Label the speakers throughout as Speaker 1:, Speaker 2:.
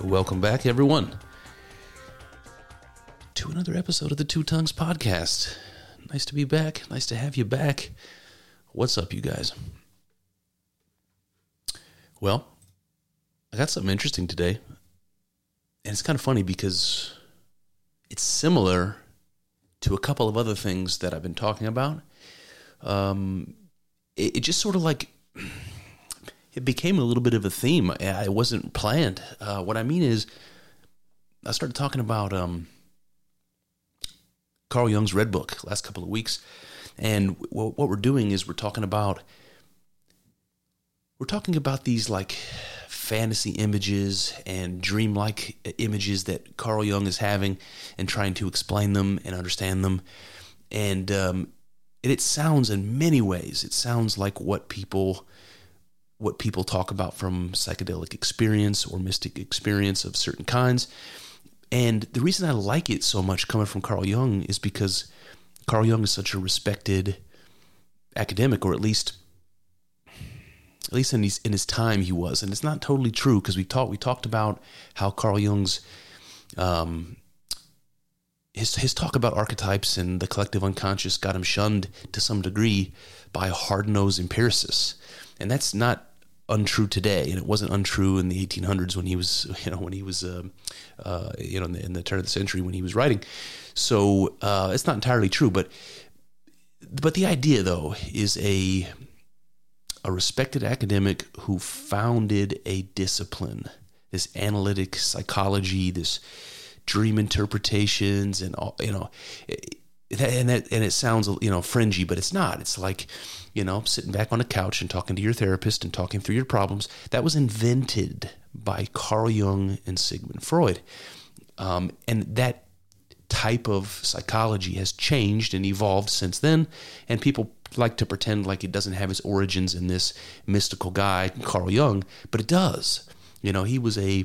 Speaker 1: Welcome back, everyone, to another episode of the Two Tongues Podcast. Nice to be back. Nice to have you back. What's up, you guys? Well, I got something interesting today. And it's kind of funny because it's similar to a couple of other things that I've been talking about. Um, it, it just sort of like it became a little bit of a theme. It wasn't planned. Uh, what I mean is, I started talking about um, Carl Jung's Red Book last couple of weeks, and w- what we're doing is we're talking about we're talking about these like fantasy images and dreamlike images that Carl Jung is having, and trying to explain them and understand them, and um, it, it sounds in many ways it sounds like what people what people talk about from psychedelic experience or mystic experience of certain kinds. And the reason I like it so much coming from Carl Jung is because Carl Jung is such a respected academic, or at least at least in his in his time he was. And it's not totally true because we talked we talked about how Carl Jung's um, his his talk about archetypes and the collective unconscious got him shunned to some degree by hard nosed empiricists, and that's not untrue today, and it wasn't untrue in the 1800s when he was, you know, when he was, uh, uh, you know, in the, in the, turn of the century when he was writing. So uh, it's not entirely true, but but the idea though is a a respected academic who founded a discipline, this analytic psychology, this dream interpretations, and all, you know. and that, and it sounds you know fringy, but it's not. It's like you know, sitting back on a couch and talking to your therapist and talking through your problems. That was invented by Carl Jung and Sigmund Freud. Um, and that type of psychology has changed and evolved since then. And people like to pretend like it doesn't have its origins in this mystical guy, Carl Jung, but it does. You know, he was a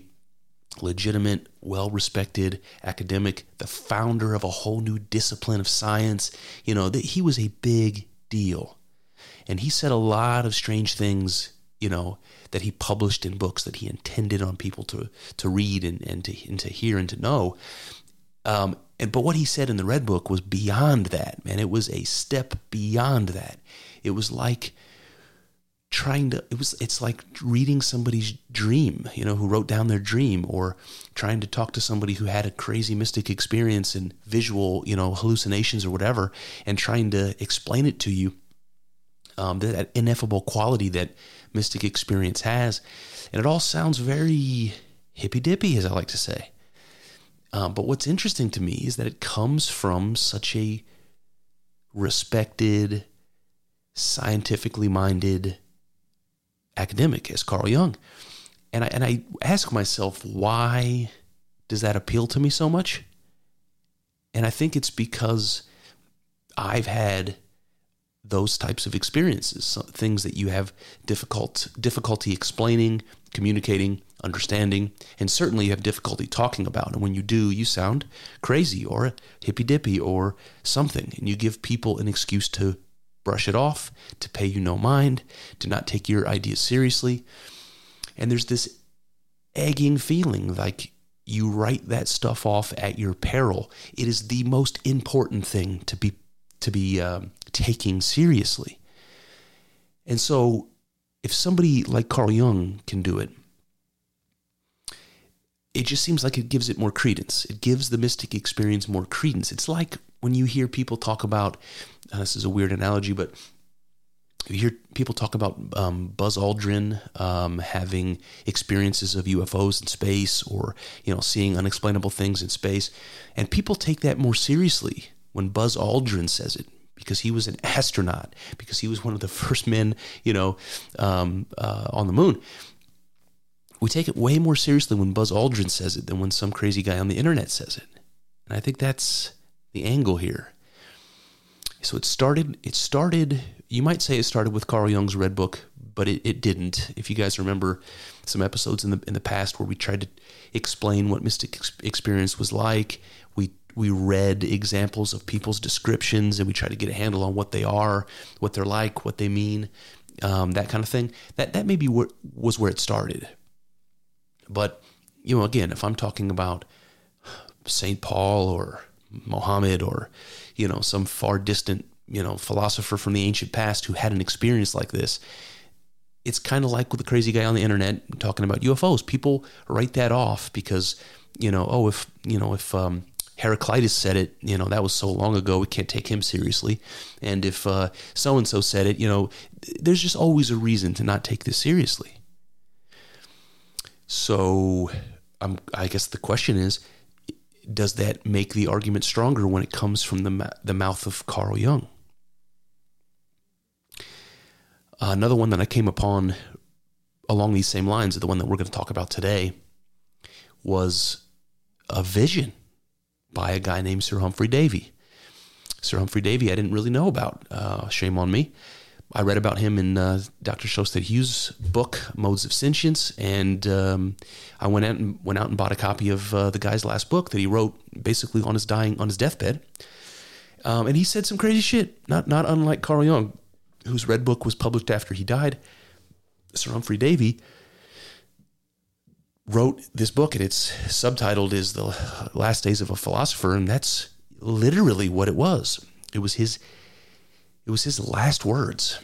Speaker 1: legitimate, well respected academic, the founder of a whole new discipline of science. You know, that he was a big deal. And he said a lot of strange things, you know, that he published in books that he intended on people to to read and, and to and to hear and to know. Um, and but what he said in the Red Book was beyond that, man. It was a step beyond that. It was like trying to it was it's like reading somebody's dream you know who wrote down their dream or trying to talk to somebody who had a crazy mystic experience and visual you know hallucinations or whatever and trying to explain it to you um, that ineffable quality that mystic experience has. And it all sounds very hippy dippy, as I like to say. Um, but what's interesting to me is that it comes from such a respected, scientifically minded academic as Carl Jung. And I, and I ask myself, why does that appeal to me so much? And I think it's because I've had those types of experiences, things that you have difficult difficulty explaining, communicating, understanding, and certainly you have difficulty talking about. And when you do, you sound crazy or hippy dippy or something, and you give people an excuse to brush it off, to pay you no mind, to not take your ideas seriously. And there's this egging feeling like you write that stuff off at your peril. It is the most important thing to be to be um, taking seriously. And so, if somebody like Carl Jung can do it, it just seems like it gives it more credence. It gives the mystic experience more credence. It's like when you hear people talk about, uh, this is a weird analogy, but you hear people talk about um, Buzz Aldrin um, having experiences of UFOs in space, or you know, seeing unexplainable things in space, and people take that more seriously when Buzz Aldrin says it because he was an astronaut, because he was one of the first men, you know, um, uh, on the moon. We take it way more seriously when Buzz Aldrin says it than when some crazy guy on the internet says it, and I think that's the angle here. So it started. It started. You might say it started with Carl Jung's Red Book, but it, it didn't. If you guys remember some episodes in the in the past where we tried to explain what mystic experience was like, we read examples of people's descriptions and we try to get a handle on what they are, what they're like, what they mean, um, that kind of thing. That that maybe where, was where it started. But you know, again, if I'm talking about Saint Paul or Mohammed or you know some far distant you know philosopher from the ancient past who had an experience like this it's kind of like with the crazy guy on the internet talking about UFOs people write that off because you know oh if you know if um, Heraclitus said it you know that was so long ago we can't take him seriously. And if so and so said it you know there's just always a reason to not take this seriously. So um, I guess the question is does that make the argument stronger when it comes from the, the mouth of Carl Jung? Another one that I came upon along these same lines, the one that we're going to talk about today, was a vision by a guy named Sir Humphrey Davy. Sir Humphrey Davy, I didn't really know about. Uh, shame on me. I read about him in uh, Dr. Sjöstedt Hughes' book, Modes of Sentience, and um, I went out and went out and bought a copy of uh, the guy's last book that he wrote, basically on his dying on his deathbed. Um, and he said some crazy shit, not not unlike Carl Jung, whose Red Book was published after he died. Sir Humphrey Davy wrote this book, and it's subtitled "Is the Last Days of a Philosopher," and that's literally what it was. It was his it was his last words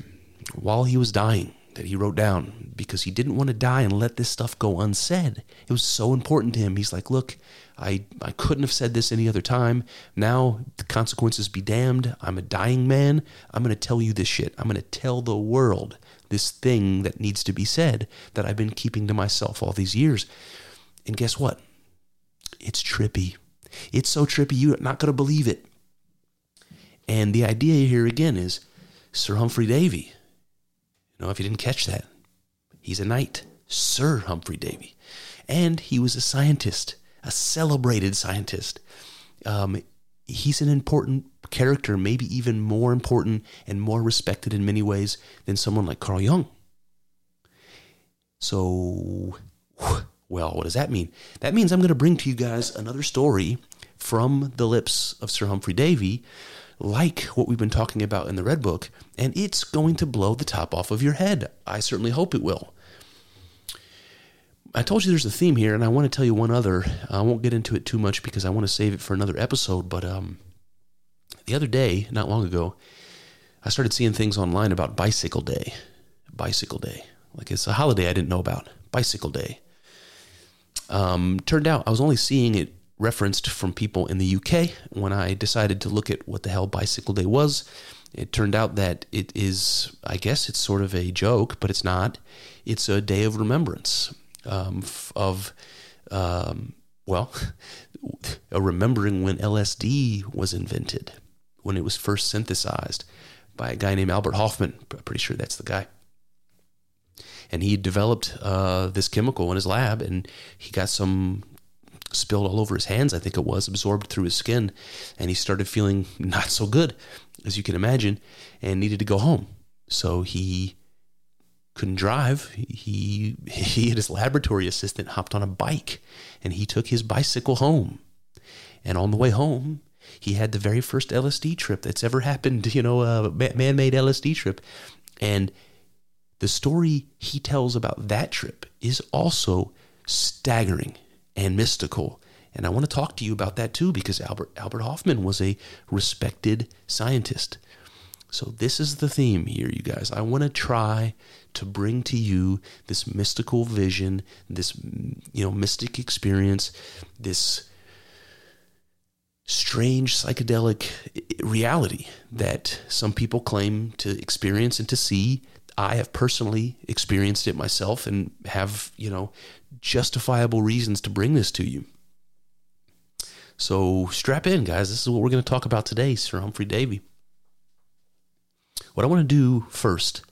Speaker 1: while he was dying that he wrote down because he didn't want to die and let this stuff go unsaid. It was so important to him. He's like, look, I, I couldn't have said this any other time. Now the consequences be damned. I'm a dying man. I'm going to tell you this shit. I'm going to tell the world this thing that needs to be said that I've been keeping to myself all these years. And guess what? It's trippy. It's so trippy, you're not going to believe it. And the idea here again is Sir Humphrey Davy. You know, if you didn't catch that, he's a knight, Sir Humphrey Davy. And he was a scientist, a celebrated scientist. Um, he's an important character, maybe even more important and more respected in many ways than someone like Carl Jung. So, well, what does that mean? That means I'm going to bring to you guys another story from the lips of Sir Humphrey Davy like what we've been talking about in the Red Book, and it's going to blow the top off of your head. I certainly hope it will. I told you there's a theme here, and I want to tell you one other. I won't get into it too much because I want to save it for another episode. But um, the other day, not long ago, I started seeing things online about Bicycle Day. Bicycle Day. Like it's a holiday I didn't know about. Bicycle Day. Um, turned out I was only seeing it referenced from people in the UK. When I decided to look at what the hell Bicycle Day was, it turned out that it is, I guess it's sort of a joke, but it's not. It's a day of remembrance um, of, um, well, remembering when LSD was invented, when it was first synthesized by a guy named Albert Hofmann. I'm pretty sure that's the guy and he developed uh, this chemical in his lab, and he got some spilled all over his hands, I think it was, absorbed through his skin. And he started feeling not so good, as you can imagine, and needed to go home. So he couldn't drive. He he and his laboratory assistant hopped on a bike and he took his bicycle home. And on the way home, he had the very first LSD trip that's ever happened, you know, a man-made LSD trip. And the story he tells about that trip is also staggering and mystical. And I want to talk to you about that too, because Albert Albert Hofmann was a respected scientist. So, this is the theme here, you guys. I want to try to bring to you this mystical vision, this you know mystic experience, this strange psychedelic reality that some people claim to experience and to see. I have personally experienced it myself and have, you know, justifiable reasons to bring this to you. So strap in, guys. This is what we're going to talk about today, Sir Humphrey Davy. What I want to do first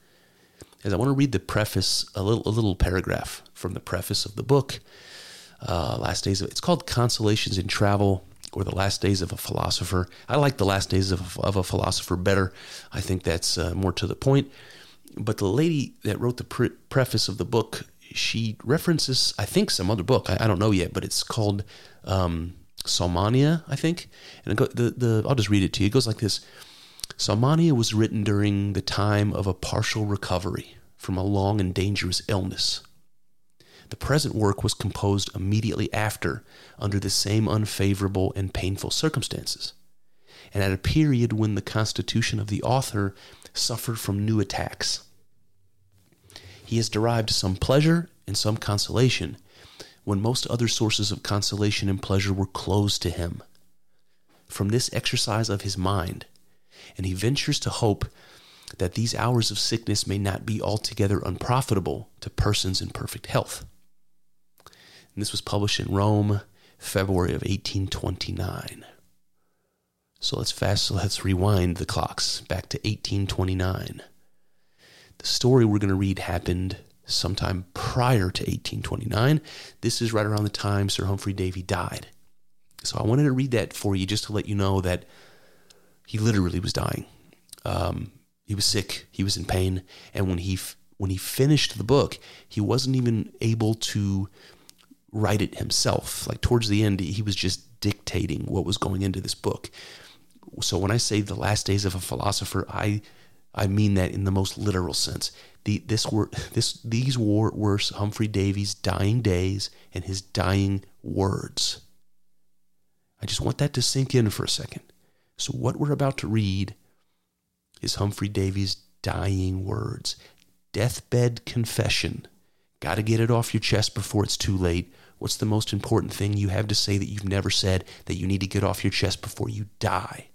Speaker 1: is I want to read the preface, a little, a little paragraph from the preface of the book. Uh, last days of it's called Consolations in Travel or the last days of a philosopher. I like the last days of, of a philosopher better. I think that's uh, more to the point. But the lady that wrote the pre- preface of the book, she references, I think, some other book. I, I don't know yet, but it's called um, Salmonia, I think. And go, the, the, I'll just read it to you. It goes like this Salmonia was written during the time of a partial recovery from a long and dangerous illness. The present work was composed immediately after, under the same unfavorable and painful circumstances, and at a period when the constitution of the author suffered from new attacks. He has derived some pleasure and some consolation when most other sources of consolation and pleasure were closed to him. From this exercise of his mind, and he ventures to hope that these hours of sickness may not be altogether unprofitable to persons in perfect health. And this was published in Rome, February of 1829. So let's fast, let's rewind the clocks back to 1829. The story we're going to read happened sometime prior to 1829. This is right around the time Sir Humphrey Davy died. So I wanted to read that for you just to let you know that he literally was dying. Um, he was sick. He was in pain, and when he when he finished the book, he wasn't even able to write it himself. Like towards the end, he was just dictating what was going into this book. So when I say the last days of a philosopher, I I mean that in the most literal sense. The, this were this these were, were Humphrey Davy's dying days and his dying words. I just want that to sink in for a second. So what we're about to read is Humphrey Davy's dying words, deathbed confession. Got to get it off your chest before it's too late. What's the most important thing you have to say that you've never said that you need to get off your chest before you die?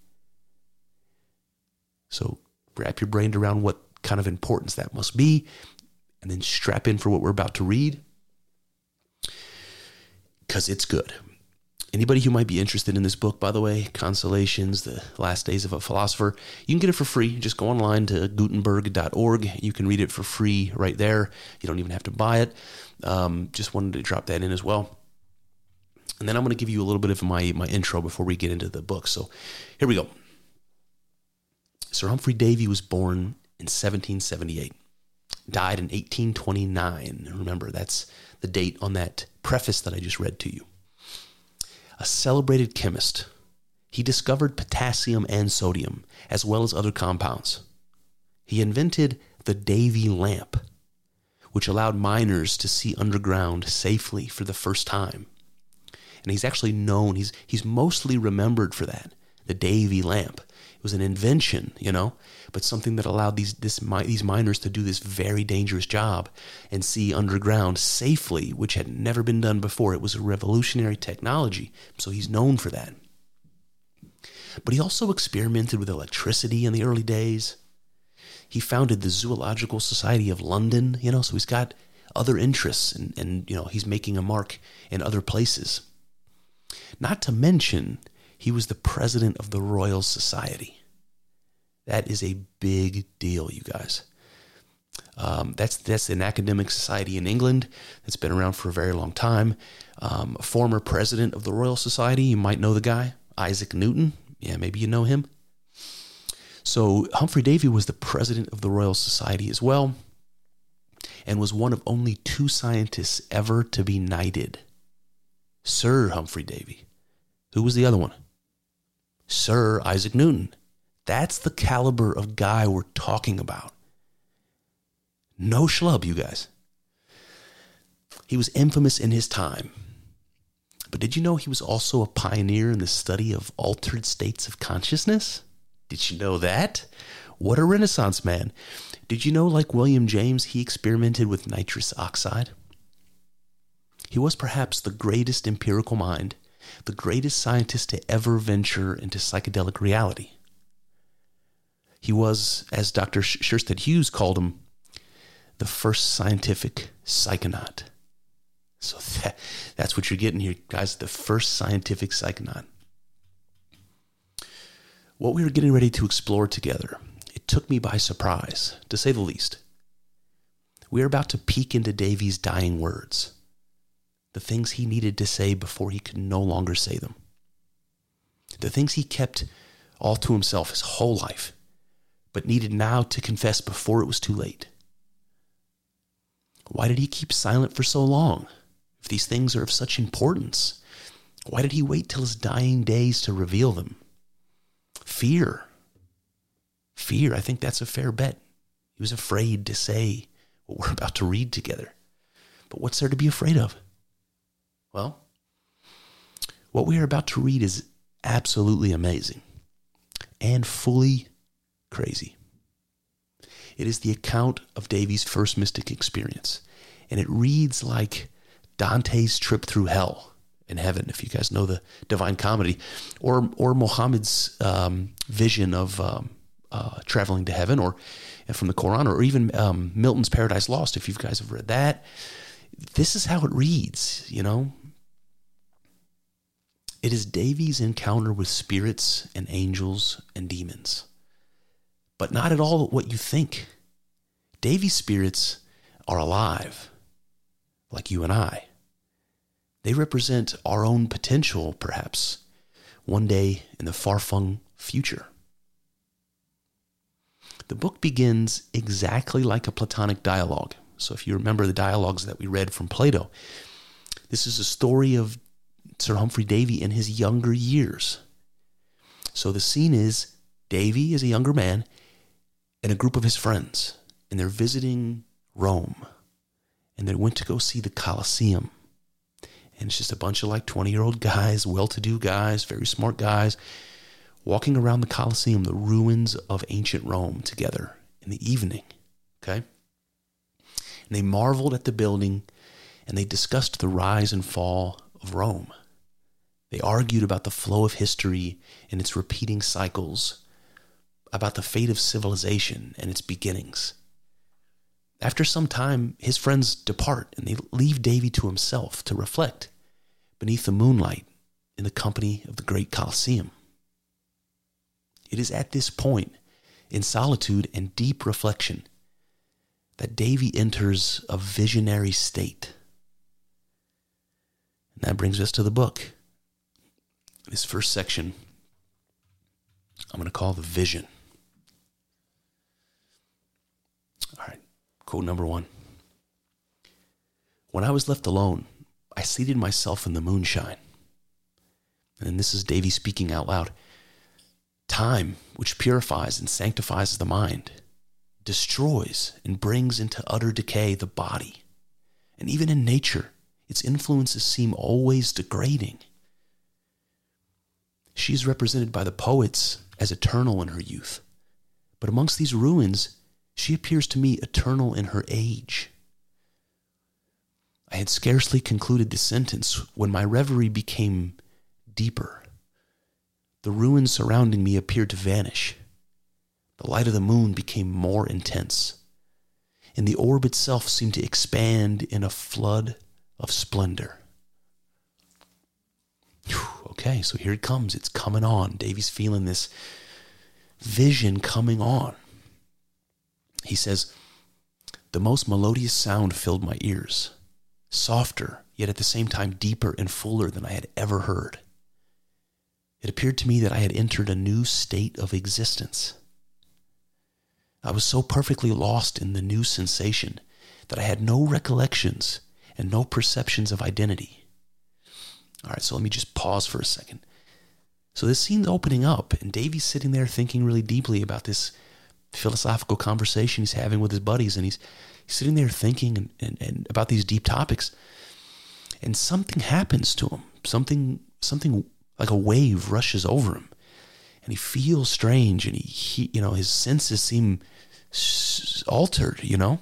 Speaker 1: So wrap your brain around what kind of importance that must be, and then strap in for what we're about to read because it's good. Anybody who might be interested in this book, by the way, Consolations, The Last Days of a Philosopher, you can get it for free. Just go online to Gutenberg.org. You can read it for free right there. You don't even have to buy it. Um, just wanted to drop that in as well. And then I'm going to give you a little bit of my, my intro before we get into the book. So here we go. Sir Humphrey Davy was born in 1778, died in 1829. Remember, that's the date on that preface that I just read to you a celebrated chemist. He discovered potassium and sodium, as well as other compounds. He invented the Davy lamp, which allowed miners to see underground safely for the first time. And he's actually known, he's, he's mostly remembered for that, the Davy lamp. It was an invention, you know, but something that allowed these this these miners to do this very dangerous job and see underground safely, which had never been done before. It was a revolutionary technology, so he's known for that. But he also experimented with electricity in the early days. He founded the Zoological Society of London, you know, so he's got other interests and, and you know, he's making a mark in other places. Not to mention, he was the president of the Royal Society. That is a big deal, you guys. Um, that's that's an academic society in England that's been around for a very long time. Um, a former president of the Royal Society, you might know the guy, Isaac Newton. Yeah, maybe you know him. So Humphrey Davy was the president of the Royal Society as well, and was one of only two scientists ever to be knighted. Sir Humphrey Davy. Who was the other one? Sir Isaac Newton. That's the caliber of guy we're talking about. No schlub, you guys. He was infamous in his time. But did you know he was also a pioneer in the study of altered states of consciousness? Did you know that? What a Renaissance man. Did you know, like William James, he experimented with nitrous oxide? He was perhaps the greatest empirical mind, the greatest scientist to ever venture into psychedelic reality. He was, as Dr. Sjöstedt Hughes called him, the first scientific psychonaut. So that, that's what you're getting here, guys. The first scientific psychonaut. What we were getting ready to explore together, it took me by surprise, to say the least. We are about to peek into Davy's dying words, the things he needed to say before he could no longer say them, the things he kept all to himself his whole life, but needed now to confess before it was too late. Why did he keep silent for so long? If these things are of such importance, why did he wait till his dying days to reveal them? Fear. Fear, I think that's a fair bet. He was afraid to say what we're about to read together. But what's there to be afraid of? Well, what we are about to read is absolutely amazing and fully crazy. It is the account of Davy's first mystic experience, and it reads like Dante's trip through hell in heaven, if you guys know the Divine Comedy, or or Muhammad's um, vision of um, uh, traveling to heaven, or from the Quran, or even um, Milton's Paradise Lost, if you guys have read that. This is how it reads, you know. It is Davy's encounter with spirits and angels and demons, but not at all what you think. Davy's spirits are alive, like you and I. They represent our own potential, perhaps, one day in the far flung future. The book begins exactly like a Platonic dialogue. So, if you remember the dialogues that we read from Plato, this is a story of Sir Humphrey Davy in his younger years. So, the scene is Davy is a younger man and a group of his friends, and they're visiting Rome. And they went to go see the Colosseum and it's just a bunch of like 20 year old guys, well to do guys, very smart guys, walking around the Colosseum, the ruins of ancient Rome, together in the evening. Okay? And they marveled at the building and they discussed the rise and fall of Rome. They argued about the flow of history and its repeating cycles, about the fate of civilization and its beginnings. After some time, his friends depart and they leave Davy to himself to reflect beneath the moonlight in the company of the great Colosseum. It is at this point, in solitude and deep reflection, that Davy enters a visionary state. And that brings us to the book. This first section, I'm going to call the vision. All right, quote number one. When I was left alone, I seated myself in the moonshine. And this is Davy speaking out loud. Time, which purifies and sanctifies the mind, destroys and brings into utter decay the body. And even in nature, its influences seem always degrading. She is represented by the poets as eternal in her youth, but amongst these ruins, she appears to me eternal in her age. I had scarcely concluded the sentence when my reverie became deeper. The ruins surrounding me appeared to vanish. The light of the moon became more intense, and the orb itself seemed to expand in a flood of splendor. Whew, okay, so here it comes. It's coming on. Davy's feeling this vision coming on. He says, The most melodious sound filled my ears softer, yet at the same time deeper and fuller than I had ever heard. It appeared to me that I had entered a new state of existence. I was so perfectly lost in the new sensation that I had no recollections and no perceptions of identity. All right, so let me just pause for a second. So this scene's opening up, and Davy's sitting there thinking really deeply about this philosophical conversation he's having with his buddies, and he's sitting there thinking and, and, and about these deep topics, and something happens to him. Something, something like a wave rushes over him, and he feels strange and he, he you know his senses seem altered you know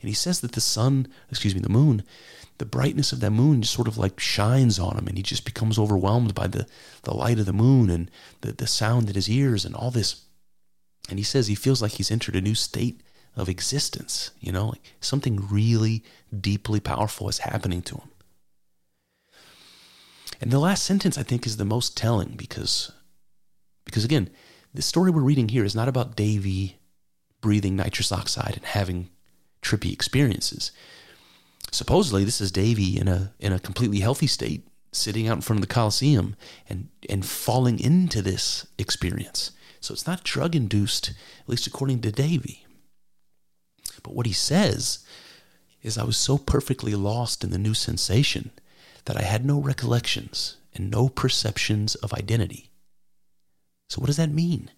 Speaker 1: and he says that the sun excuse me the moon the brightness of that moon just sort of like shines on him and he just becomes overwhelmed by the, the light of the moon and the, the sound in his ears and all this and he says he feels like he's entered a new state of existence you know like something really deeply powerful is happening to him and the last sentence I think is the most telling because because again, the story we're reading here is not about Davy breathing nitrous oxide and having trippy experiences. Supposedly, this is Davy in a in a completely healthy state, sitting out in front of the Colosseum and and falling into this experience. So it's not drug induced, at least according to Davy. But what he says is, I was so perfectly lost in the new sensation that I had no recollections and no perceptions of identity. So, what does that mean?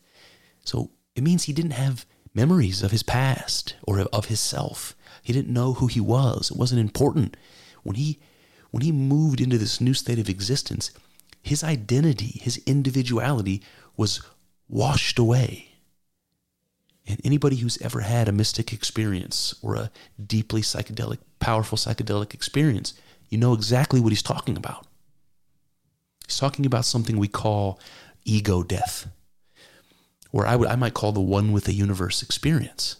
Speaker 1: So, it means he didn't have memories of his past or of his self. He didn't know who he was. It wasn't important. When he when he moved into this new state of existence, his identity, his individuality was washed away. And anybody who's ever had a mystic experience or a deeply psychedelic, powerful psychedelic experience, you know exactly what he's talking about. He's talking about something we call ego death, or I would I might call the one with the universe experience.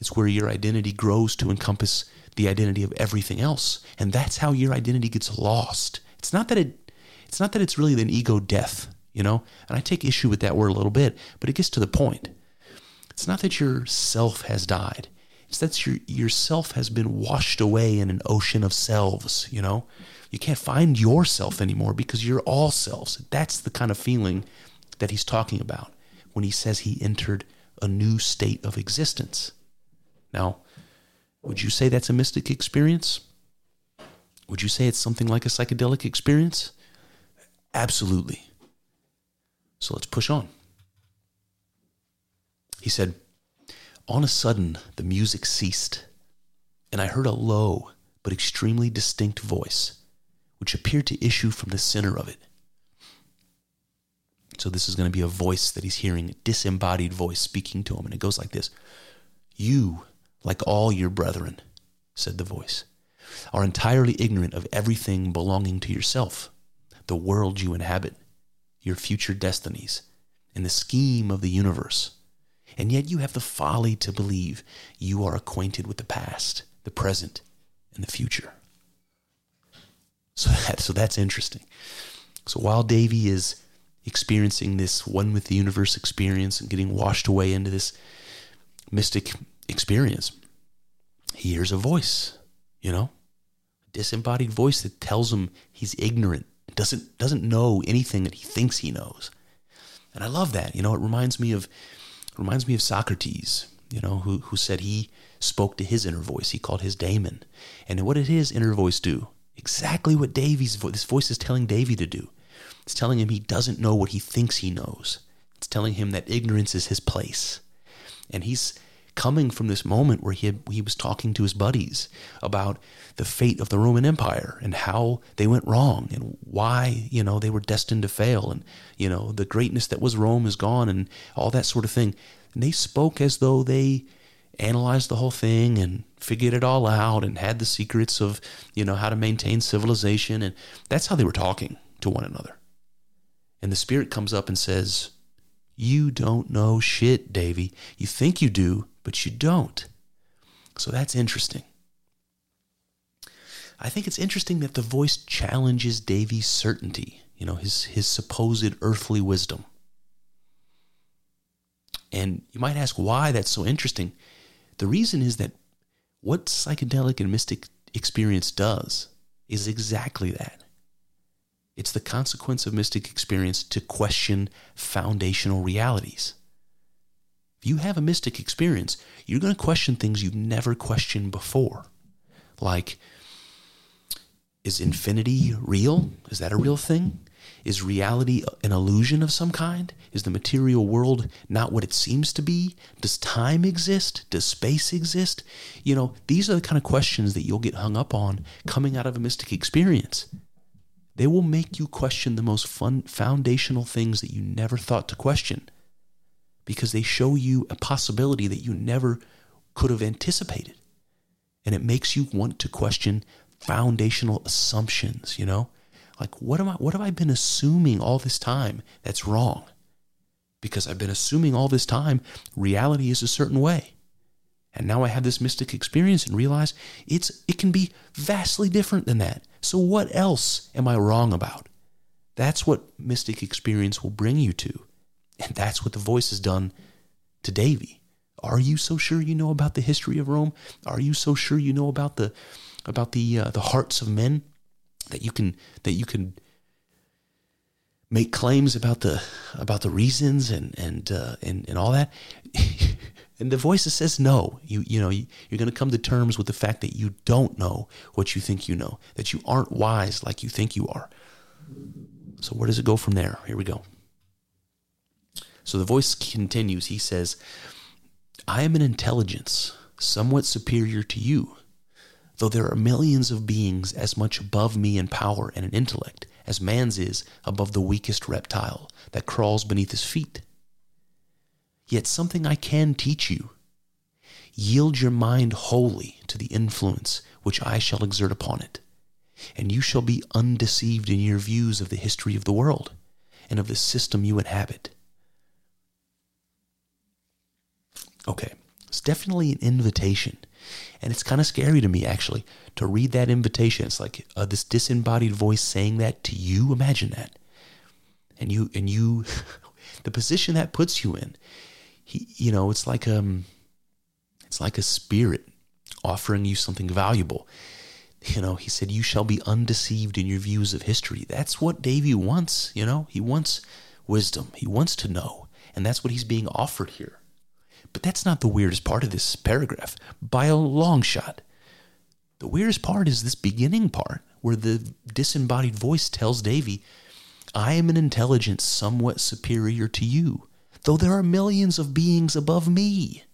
Speaker 1: It's where your identity grows to encompass the identity of everything else, and that's how your identity gets lost. It's not that it it's not that it's really an ego death, you know? And I take issue with that word a little bit, but it gets to the point. It's not that your self has died. It's that your your self has been washed away in an ocean of selves, you know? You can't find yourself anymore because you're all selves. That's the kind of feeling that he's talking about when he says he entered a new state of existence. Now, would you say that's a mystic experience? Would you say it's something like a psychedelic experience? Absolutely. So let's push on. He said, On a sudden, the music ceased, and I heard a low but extremely distinct voice which appeared to issue from the center of it. So this is going to be a voice that he's hearing, a disembodied voice speaking to him. And it goes like this You, like all your brethren, said the voice, are entirely ignorant of everything belonging to yourself, the world you inhabit, your future destinies, and the scheme of the universe. And yet you have the folly to believe you are acquainted with the past, the present, and the future. So that so that's interesting. So while Davy is experiencing this one with the universe experience and getting washed away into this mystic experience, he hears a voice, you know, a disembodied voice that tells him he's ignorant, doesn't doesn't know anything that he thinks he knows. And I love that. You know, it reminds me of reminds me of Socrates, you know, who who said he spoke to his inner voice. He called his daemon. And what did his inner voice do? Exactly what Davy's voice, this voice is telling Davy to do. It's telling him he doesn't know what he thinks he knows. It's telling him that ignorance is his place. And he's coming from this moment where he had, he was talking to his buddies about the fate of the Roman Empire and how they went wrong and why you know they were destined to fail and you know the greatness that was Rome is gone and all that sort of thing. And they spoke as though they analyzed the whole thing and figured it all out and had the secrets of, you know, how to maintain civilization. And that's how they were talking to one another. And the spirit comes up and says, You don't know shit, Davy. You think you do, but you don't. So that's interesting. I think it's interesting that the voice challenges Davy's certainty, you know, his, his supposed earthly wisdom. And you might ask why that's so interesting. The reason is that what psychedelic and mystic experience does is exactly that. It's the consequence of mystic experience to question foundational realities. You have a mystic experience, you're going to question things you've never questioned before. Like, is infinity real? Is that a real thing? Is reality an illusion of some kind? Is the material world not what it seems to be? Does time exist? Does space exist? You know, these are the kind of questions that you'll get hung up on coming out of a mystic experience. They will make you question the most fun, foundational things that you never thought to question because they show you a possibility that you never could have anticipated. And it makes you want to question foundational assumptions, you know? Like what am I what have I been assuming all this time that's wrong? Because I've been assuming all this time reality is a certain way. And now I have this mystic experience and realize it's it can be vastly different than that. So what else am I wrong about? That's what mystic experience will bring you to. And that's what the voice has done to Davy. Are you so sure you know about the history of Rome? Are you so sure you know about the about the uh, the hearts of men that you can that you can make claims about the about the reasons and and uh, and and all that? and the voice says no. You you know you, you're going to come to terms with the fact that you don't know what you think you know. That you aren't wise like you think you are. So where does it go from there? Here we go. So the voice continues. He says, I am an intelligence somewhat superior to you, though there are millions of beings as much above me in power and in intellect as man's is above the weakest reptile that crawls beneath his feet. Yet something I can teach you. Yield your mind wholly to the influence which I shall exert upon it, and you shall be undeceived in your views of the history of the world and of the system you inhabit. Okay, it's definitely an invitation. And it's kind of scary to me, actually, to read that invitation. It's like uh, this disembodied voice saying that to you. Imagine that. And you, and you, the position that puts you in, he, you know, it's like um, it's like a spirit offering you something valuable. You know, he said, "You shall be undeceived in your views of history." That's what Davy wants. You know, he wants wisdom. He wants to know, and that's what he's being offered here. But that's not the weirdest part of this paragraph by a long shot. The weirdest part is this beginning part where the disembodied voice tells Davy, I am an intelligence somewhat superior to you, though there are millions of beings above me.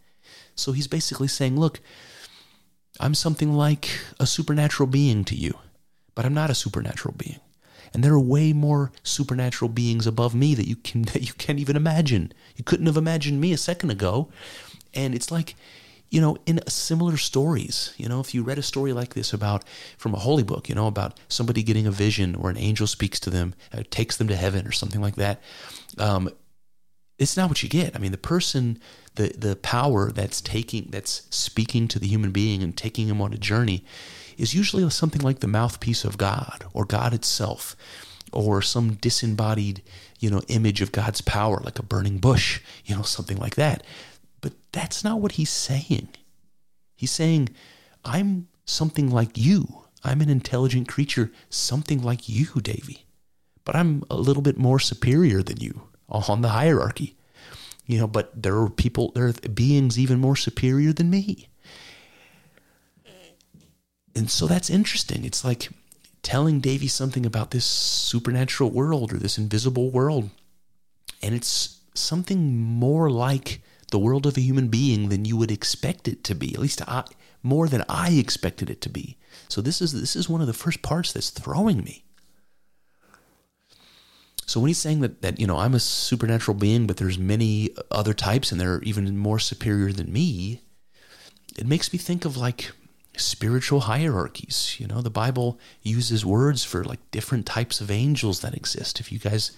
Speaker 1: So he's basically saying, Look, I'm something like a supernatural being to you, but I'm not a supernatural being. And there are way more supernatural beings above me that you can that you can't even imagine. You couldn't have imagined me a second ago. And it's like, you know, in similar stories, you know, if you read a story like this about from a holy book, you know, about somebody getting a vision or an angel speaks to them, uh, takes them to heaven or something like that, um, it's not what you get. I mean, the person, the the power that's taking, that's speaking to the human being and taking him on a journey, is usually something like the mouthpiece of God or God itself or some disembodied, you know, image of God's power like a burning bush, you know, something like that. But that's not what he's saying. He's saying, I'm something like you. I'm an intelligent creature, something like you, Davy. But I'm a little bit more superior than you on the hierarchy. You know, but there are people, there are beings even more superior than me and so that's interesting. It's like telling Davy something about this supernatural world or this invisible world. And it's something more like the world of a human being than you would expect it to be. At least I, more than I expected it to be. So this is this is one of the first parts that's throwing me. So when he's saying that that you know I'm a supernatural being, but there's many other types and they're even more superior than me, it makes me think of like spiritual hierarchies. You know, the Bible uses words for like different types of angels that exist. If you guys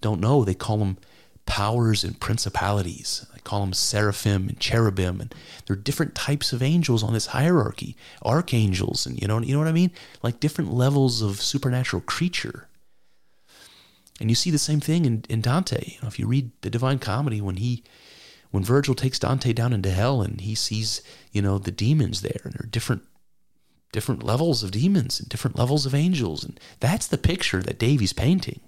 Speaker 1: don't know, they call them powers and principalities. They call them seraphim and cherubim, and there are different types of angels on this hierarchy. Archangels, and you know, you know what I mean? Like different levels of supernatural creature. And you see the same thing in, in Dante. You know, if you read the Divine Comedy, when he when Virgil takes Dante down into hell and he sees, you know, the demons there and there are different different levels of demons and different levels of angels and that's the picture that Davy's painting.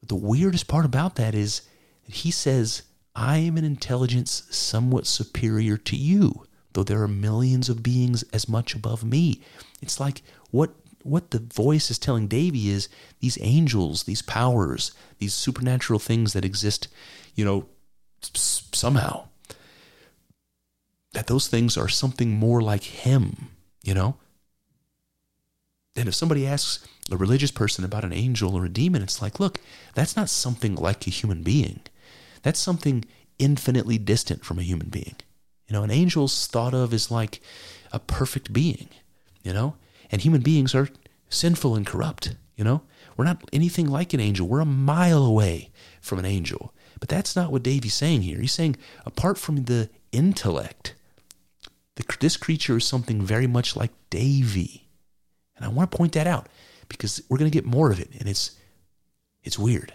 Speaker 1: But the weirdest part about that is that he says, I am an intelligence somewhat superior to you, though there are millions of beings as much above me. It's like what what the voice is telling Davy is these angels, these powers, these supernatural things that exist, you know, somehow that those things are something more like him, you know? And if somebody asks a religious person about an angel or a demon, it's like, look, that's not something like a human being. That's something infinitely distant from a human being. You know, an angel's thought of as like a perfect being, you know? And human beings are sinful and corrupt, you know? We're not anything like an angel. We're a mile away from an angel. But that's not what Davy's saying here. He's saying, apart from the intellect, the, this creature is something very much like Davy. And I want to point that out because we're going to get more of it, and it's it's weird.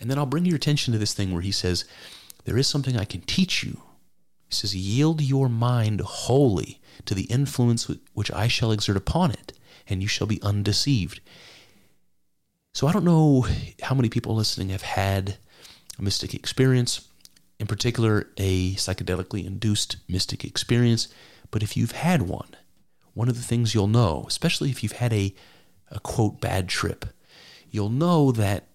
Speaker 1: And then I'll bring your attention to this thing where he says, There is something I can teach you. He says, Yield your mind wholly to the influence which I shall exert upon it, and you shall be undeceived. So I don't know how many people listening have had a mystic experience, in particular, a psychedelically induced mystic experience, but if you've had one, one of the things you'll know, especially if you've had a, a quote bad trip, you'll know that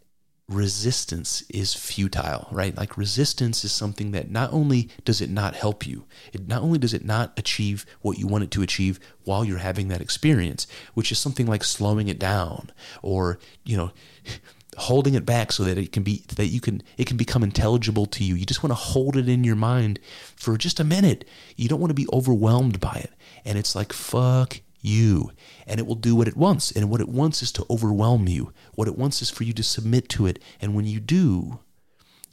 Speaker 1: resistance is futile, right? Like resistance is something that not only does it not help you, it not only does it not achieve what you want it to achieve while you're having that experience, which is something like slowing it down or, you know, holding it back so that it can be that you can it can become intelligible to you. You just want to hold it in your mind for just a minute. You don't want to be overwhelmed by it. And it's like fuck you. And it will do what it wants. And what it wants is to overwhelm you. What it wants is for you to submit to it. And when you do,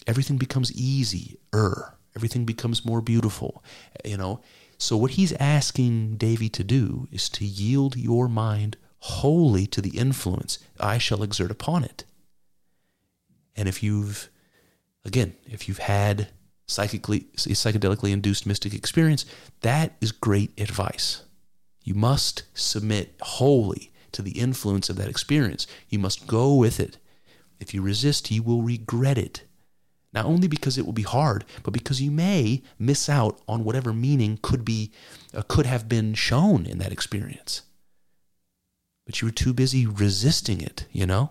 Speaker 1: everything becomes easier. Everything becomes more beautiful. You know? So what he's asking Davy to do is to yield your mind wholly to the influence I shall exert upon it. And if you've, again, if you've had psychically, psychedelically induced mystic experience, that is great advice. You must submit wholly to the influence of that experience. You must go with it. If you resist, you will regret it. Not only because it will be hard, but because you may miss out on whatever meaning could be uh, could have been shown in that experience. But you were too busy resisting it, you know?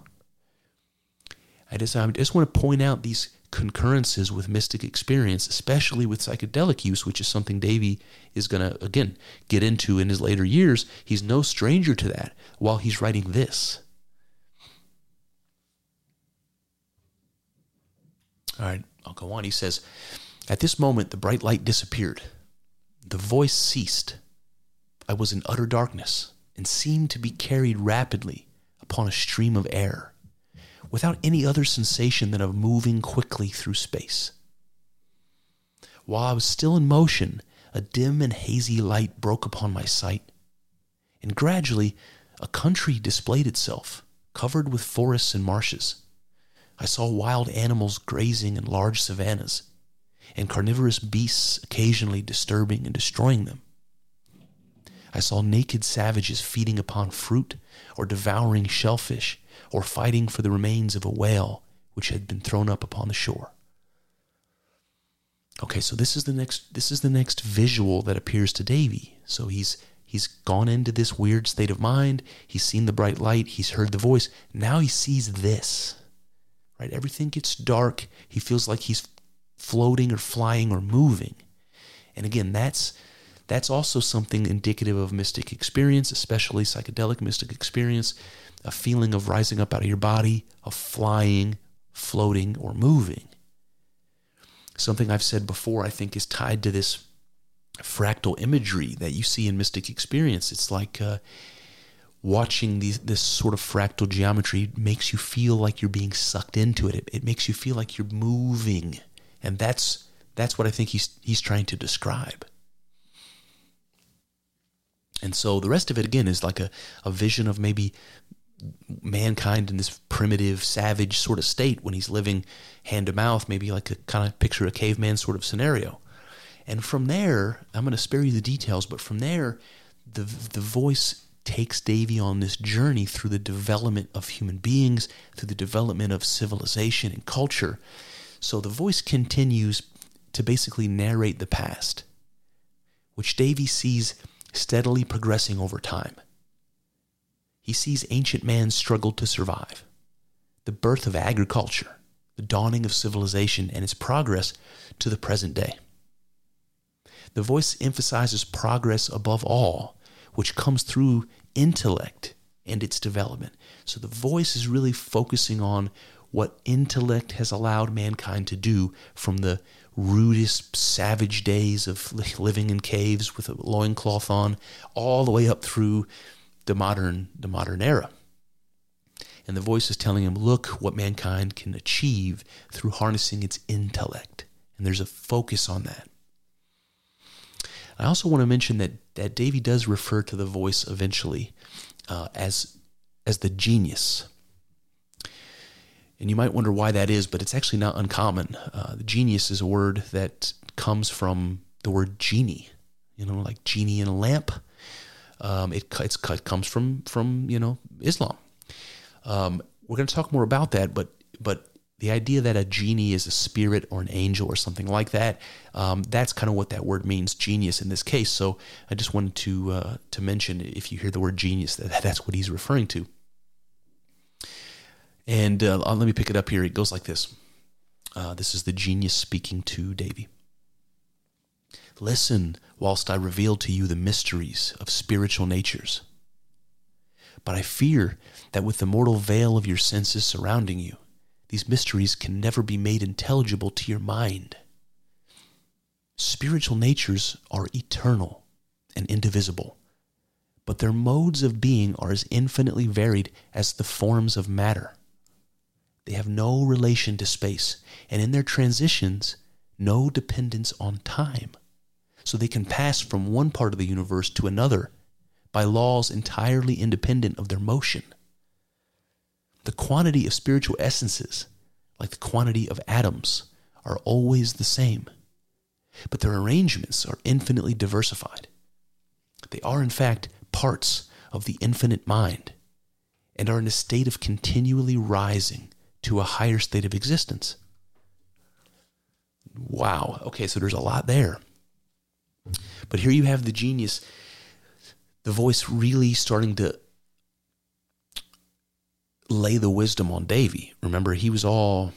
Speaker 1: I just, I just want to point out these concurrences with mystic experience, especially with psychedelic use, which is something Davy is going to, again, get into in his later years. He's no stranger to that while he's writing this. All right, I'll go on. He says, At this moment, the bright light disappeared. The voice ceased. I was in utter darkness and seemed to be carried rapidly upon a stream of air without any other sensation than of moving quickly through space. While I was still in motion, a dim and hazy light broke upon my sight, and gradually a country displayed itself, covered with forests and marshes. I saw wild animals grazing in large savannas, and carnivorous beasts occasionally disturbing and destroying them. I saw naked savages feeding upon fruit or devouring shellfish or fighting for the remains of a whale which had been thrown up upon the shore. Okay, so this is the next this is the next visual that appears to Davy. So he's he's gone into this weird state of mind, he's seen the bright light, he's heard the voice. Now he sees this. Right? Everything gets dark. He feels like he's floating or flying or moving. And again, that's that's also something indicative of mystic experience, especially psychedelic mystic experience a feeling of rising up out of your body, of flying, floating, or moving. Something I've said before, I think, is tied to this fractal imagery that you see in mystic experience. It's like uh, watching these, this sort of fractal geometry makes you feel like you're being sucked into it. it. It makes you feel like you're moving, and that's that's what I think he's he's trying to describe. And so the rest of it again is like a, a vision of maybe mankind in this primitive, savage sort of state when he's living hand to mouth, maybe like a kind of picture of a caveman sort of scenario. And from there, I'm going to spare you the details, but from there, the the voice takes Davy on this journey through the development of human beings, through the development of civilization and culture. So the voice continues to basically narrate the past, which Davy sees steadily progressing over time he sees ancient man struggle to survive, the birth of agriculture, the dawning of civilization, and its progress to the present day. The voice emphasizes progress above all, which comes through intellect and its development. So the voice is really focusing on what intellect has allowed mankind to do from the rudest, savage days of living in caves with a loincloth on, all the way up through the modern, the modern era. And the voice is telling him, look what mankind can achieve through harnessing its intellect. And there's a focus on that. I also want to mention that, that Davy does refer to the voice eventually uh, as, as the genius. And you might wonder why that is, but it's actually not uncommon. Uh, genius is a word that comes from the word genie, you know, like genie in a lamp. Um, it, it comes from, from, you know, Islam. Um, we're going to talk more about that, but but the idea that a genie is a spirit or an angel or something like that, um, that's kind of what that word means, genius in this case. So I just wanted to uh, to mention if you hear the word genius, that that's what he's referring to. And uh, let me pick it up here. It goes like this. Uh, this is the genius speaking to Davy. Listen whilst I reveal to you the mysteries of spiritual natures. But I fear that with the mortal veil of your senses surrounding you, these mysteries can never be made intelligible to your mind. Spiritual natures are eternal and indivisible, but their modes of being are as infinitely varied as the forms of matter. They have no relation to space, and in their transitions, no dependence on time. So they can pass from one part of the universe to another by laws entirely independent of their motion. The quantity of spiritual essences, like the quantity of atoms, are always the same, but their arrangements are infinitely diversified. They are, in fact, parts of the infinite mind and are in a state of continually rising to a higher state of existence. Wow. Okay, so there's a lot there. But here you have the genius the voice really starting to lay the wisdom on Davy. Remember, he was all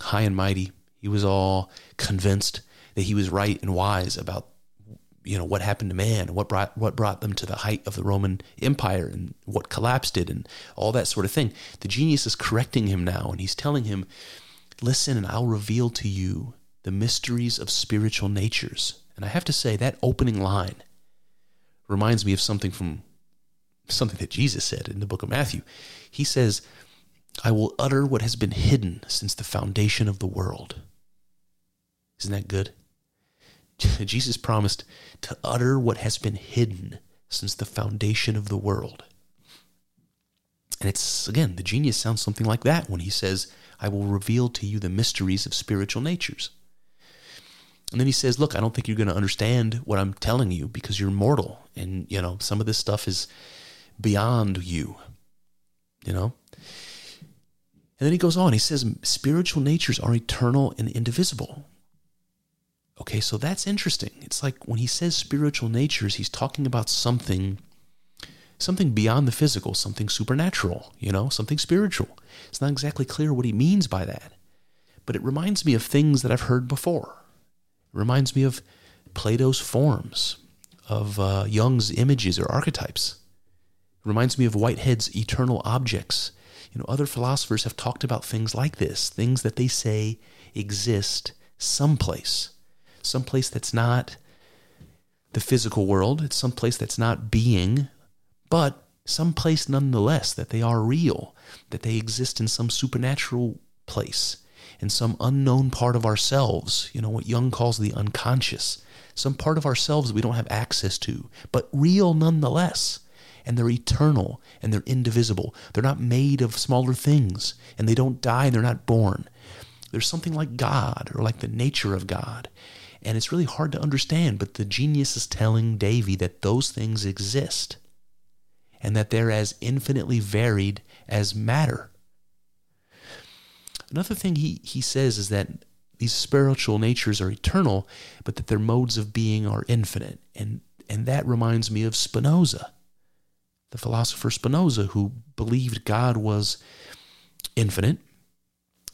Speaker 1: high and mighty. He was all convinced that he was right and wise about you know what happened to man, what brought what brought them to the height of the Roman Empire, and what collapsed it, and all that sort of thing. The genius is correcting him now, and he's telling him, "Listen, and I'll reveal to you the mysteries of spiritual natures." And I have to say that opening line reminds me of something from something that Jesus said in the book of Matthew. He says, I will utter what has been hidden since the foundation of the world. Isn't that good? Jesus promised to utter what has been hidden since the foundation of the world. And it's, again, the genius sounds something like that when he says, I will reveal to you the mysteries of spiritual natures. And then he says, Look, I don't think you're going to understand what I'm telling you because you're mortal. And, you know, some of this stuff is beyond you, you know? And then he goes on, he says, Spiritual natures are eternal and indivisible. Okay, so that's interesting. It's like when he says spiritual natures, he's talking about something something beyond the physical, something supernatural, you know, something spiritual. It's not exactly clear what he means by that. But it reminds me of things that I've heard before. It reminds me of Plato's forms, of uh, Jung's images or archetypes. It reminds me of Whitehead's eternal objects. You know, other philosophers have talked about things like this, things that they say exist someplace, someplace that's not the physical world, it's someplace that's not being, but someplace nonetheless that they are real, that they exist in some supernatural place in some unknown part of ourselves, you know, what Jung calls the unconscious, some part of ourselves we don't have access to, but real nonetheless. And they're eternal and they're indivisible. They're not made of smaller things and they don't die they're not born. There's something like God or like the nature of God. And it's really hard to understand, but the genius is telling Davy that those things exist and that they're as infinitely varied as matter. Another thing he, he says is that these spiritual natures are eternal, but that their modes of being are infinite. And, and that reminds me of Spinoza, the philosopher Spinoza, who believed God was infinite,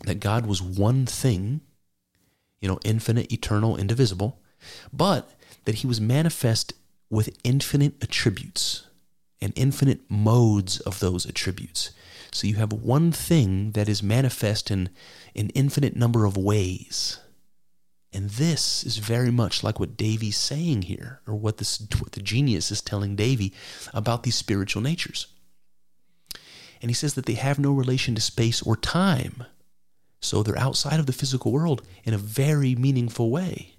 Speaker 1: that God was one thing, you know, infinite, eternal, indivisible, but that he was manifest with infinite attributes. and infinite modes of those attributes. So you have one thing that is manifest in an infinite number of ways. And this is very much like what Davy's saying here, or what, this, what the genius is telling Davy about these spiritual natures. And he says that they have no relation to space or time. So they're outside of the physical world in a very meaningful way.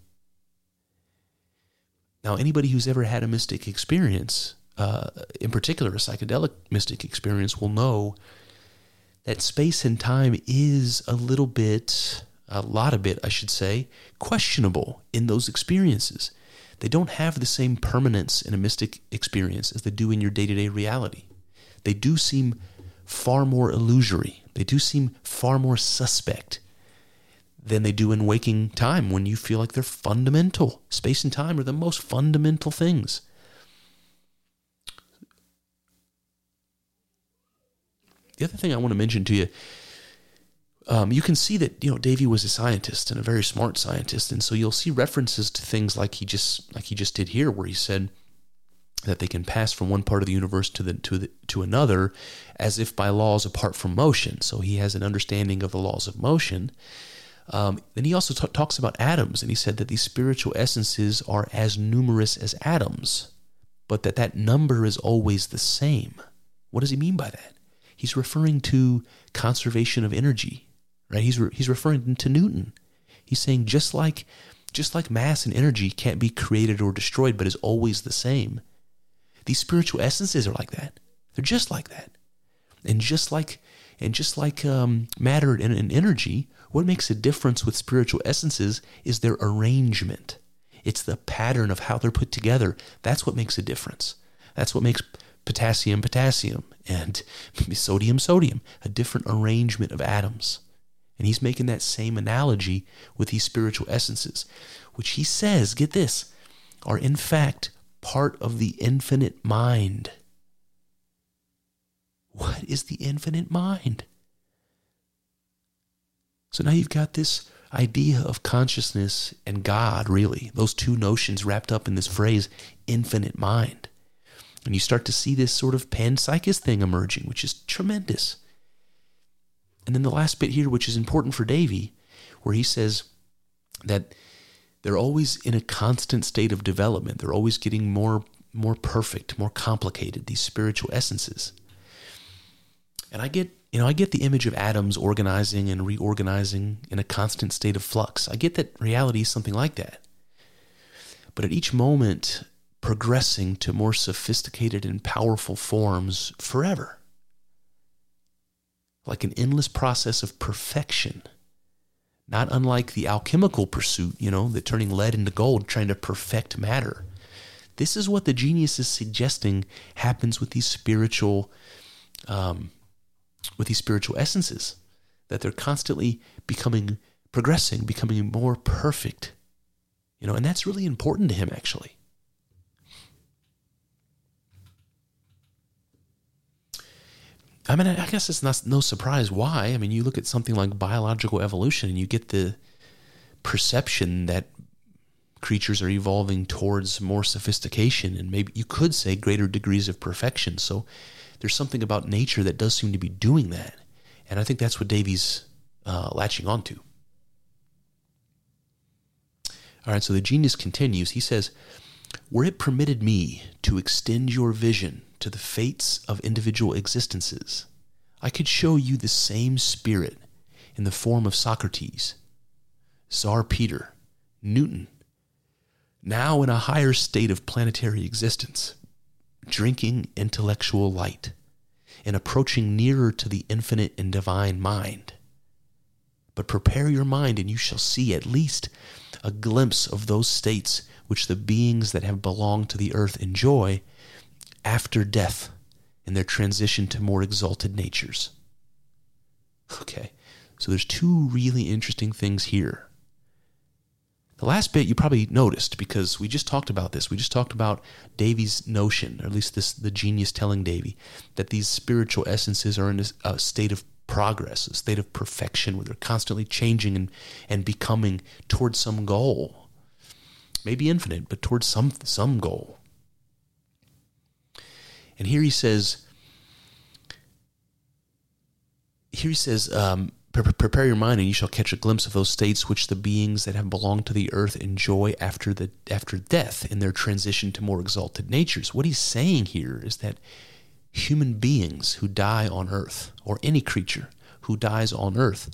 Speaker 1: Now, anybody who's ever had a mystic experience, uh, in particular a psychedelic mystic experience, will know that space and time is a little bit, a lot of bit, I should say, questionable in those experiences. They don't have the same permanence in a mystic experience as they do in your day to day reality. They do seem far more illusory. They do seem far more suspect than they do in waking time when you feel like they're fundamental. Space and time are the most fundamental things. The other thing I want to mention to you, um, you can see that you know Davy was a scientist and a very smart scientist, and so you'll see references to things like he just like he just did here, where he said that they can pass from one part of the universe to the to the to another as if by laws apart from motion. So he has an understanding of the laws of motion. Um, then he also t- talks about atoms, and he said that these spiritual essences are as numerous as atoms, but that that number is always the same. What does he mean by that? He's referring to conservation of energy, right? He's re- he's referring to Newton. He's saying just like just like mass and energy can't be created or destroyed, but is always the same these spiritual essences are like that. They're just like that. And just like and just like um, matter and, and energy, what makes a difference with spiritual essences is their arrangement. It's the pattern of how they're put together. That's what makes a difference. That's what makes potassium potassium and sodium sodium, a different arrangement of atoms. And he's making that same analogy with these spiritual essences, which he says, get this, are in fact part of the infinite mind. What is the infinite mind? So now you've got this idea of consciousness and God, really, those two notions wrapped up in this phrase, infinite mind. And you start to see this sort of panpsychist thing emerging, which is tremendous. And then the last bit here, which is important for Davy, where he says that they're always in a constant state of development. They're always getting more more perfect, more complicated, these spiritual essences. And I get, you know, I get the image of atoms organizing and reorganizing in a constant state of flux. I get that reality is something like that. But at each moment, progressing to more sophisticated and powerful forms forever. Like an endless process of perfection not unlike the alchemical pursuit, you know, the turning lead into gold, trying to perfect matter. This is what the genius is suggesting happens with these spiritual, um, with these spiritual essences, that they're constantly becoming, progressing, becoming more perfect, you know, and that's really important to him actually. I mean, I guess it's not no surprise why. I mean, you look at something like biological evolution, and you get the perception that creatures are evolving towards more sophistication, and maybe you could say greater degrees of perfection. So there's something about nature that does seem to be doing that, and I think that's what Davy's uh, latching onto. All right, so the genius continues. He says, "Were it permitted me to extend your vision." To the fates of individual existences, I could show you the same spirit in the form of Socrates, Tsar Peter, Newton, now in a higher state of planetary existence, drinking intellectual light and approaching nearer to the infinite and divine mind. But prepare your mind, and you shall see at least a glimpse of those states which the beings that have belonged to the earth enjoy after death in their transition to more exalted natures. Okay, so there's two really interesting things here. The last bit you probably noticed because we just talked about this. We just talked about Davy's notion, or at least this the genius telling Davy, that these spiritual essences are in a state of progress, a state of perfection where they're constantly changing and, and becoming towards some goal. Maybe infinite, but towards some some goal. And here he says, here he says, um, prepare your mind and you shall catch a glimpse of those states which the beings that have belonged to the earth enjoy after the after death in their transition to more exalted natures. What he's saying here is that human beings who die on earth or any creature who dies on earth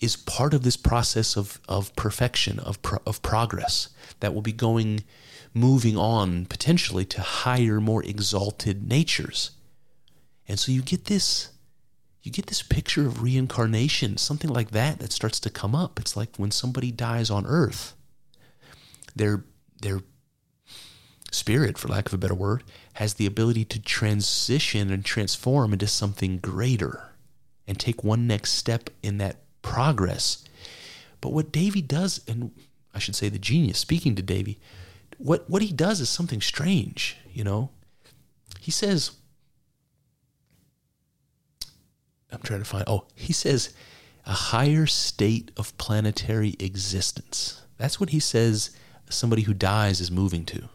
Speaker 1: is part of this process of, of perfection of, pro, of progress that will be going moving on potentially to higher more exalted natures and so you get this you get this picture of reincarnation, something like that that starts to come up. It's like when somebody dies on earth, their their spirit, for lack of a better word, has the ability to transition and transform into something greater and take one next step in that progress. But what Davy does, and I should say the genius speaking to Davy, what, what he does is something strange, you know? He says, I'm trying to find. Oh, he says a higher state of planetary existence. That's what he says somebody who dies is moving to.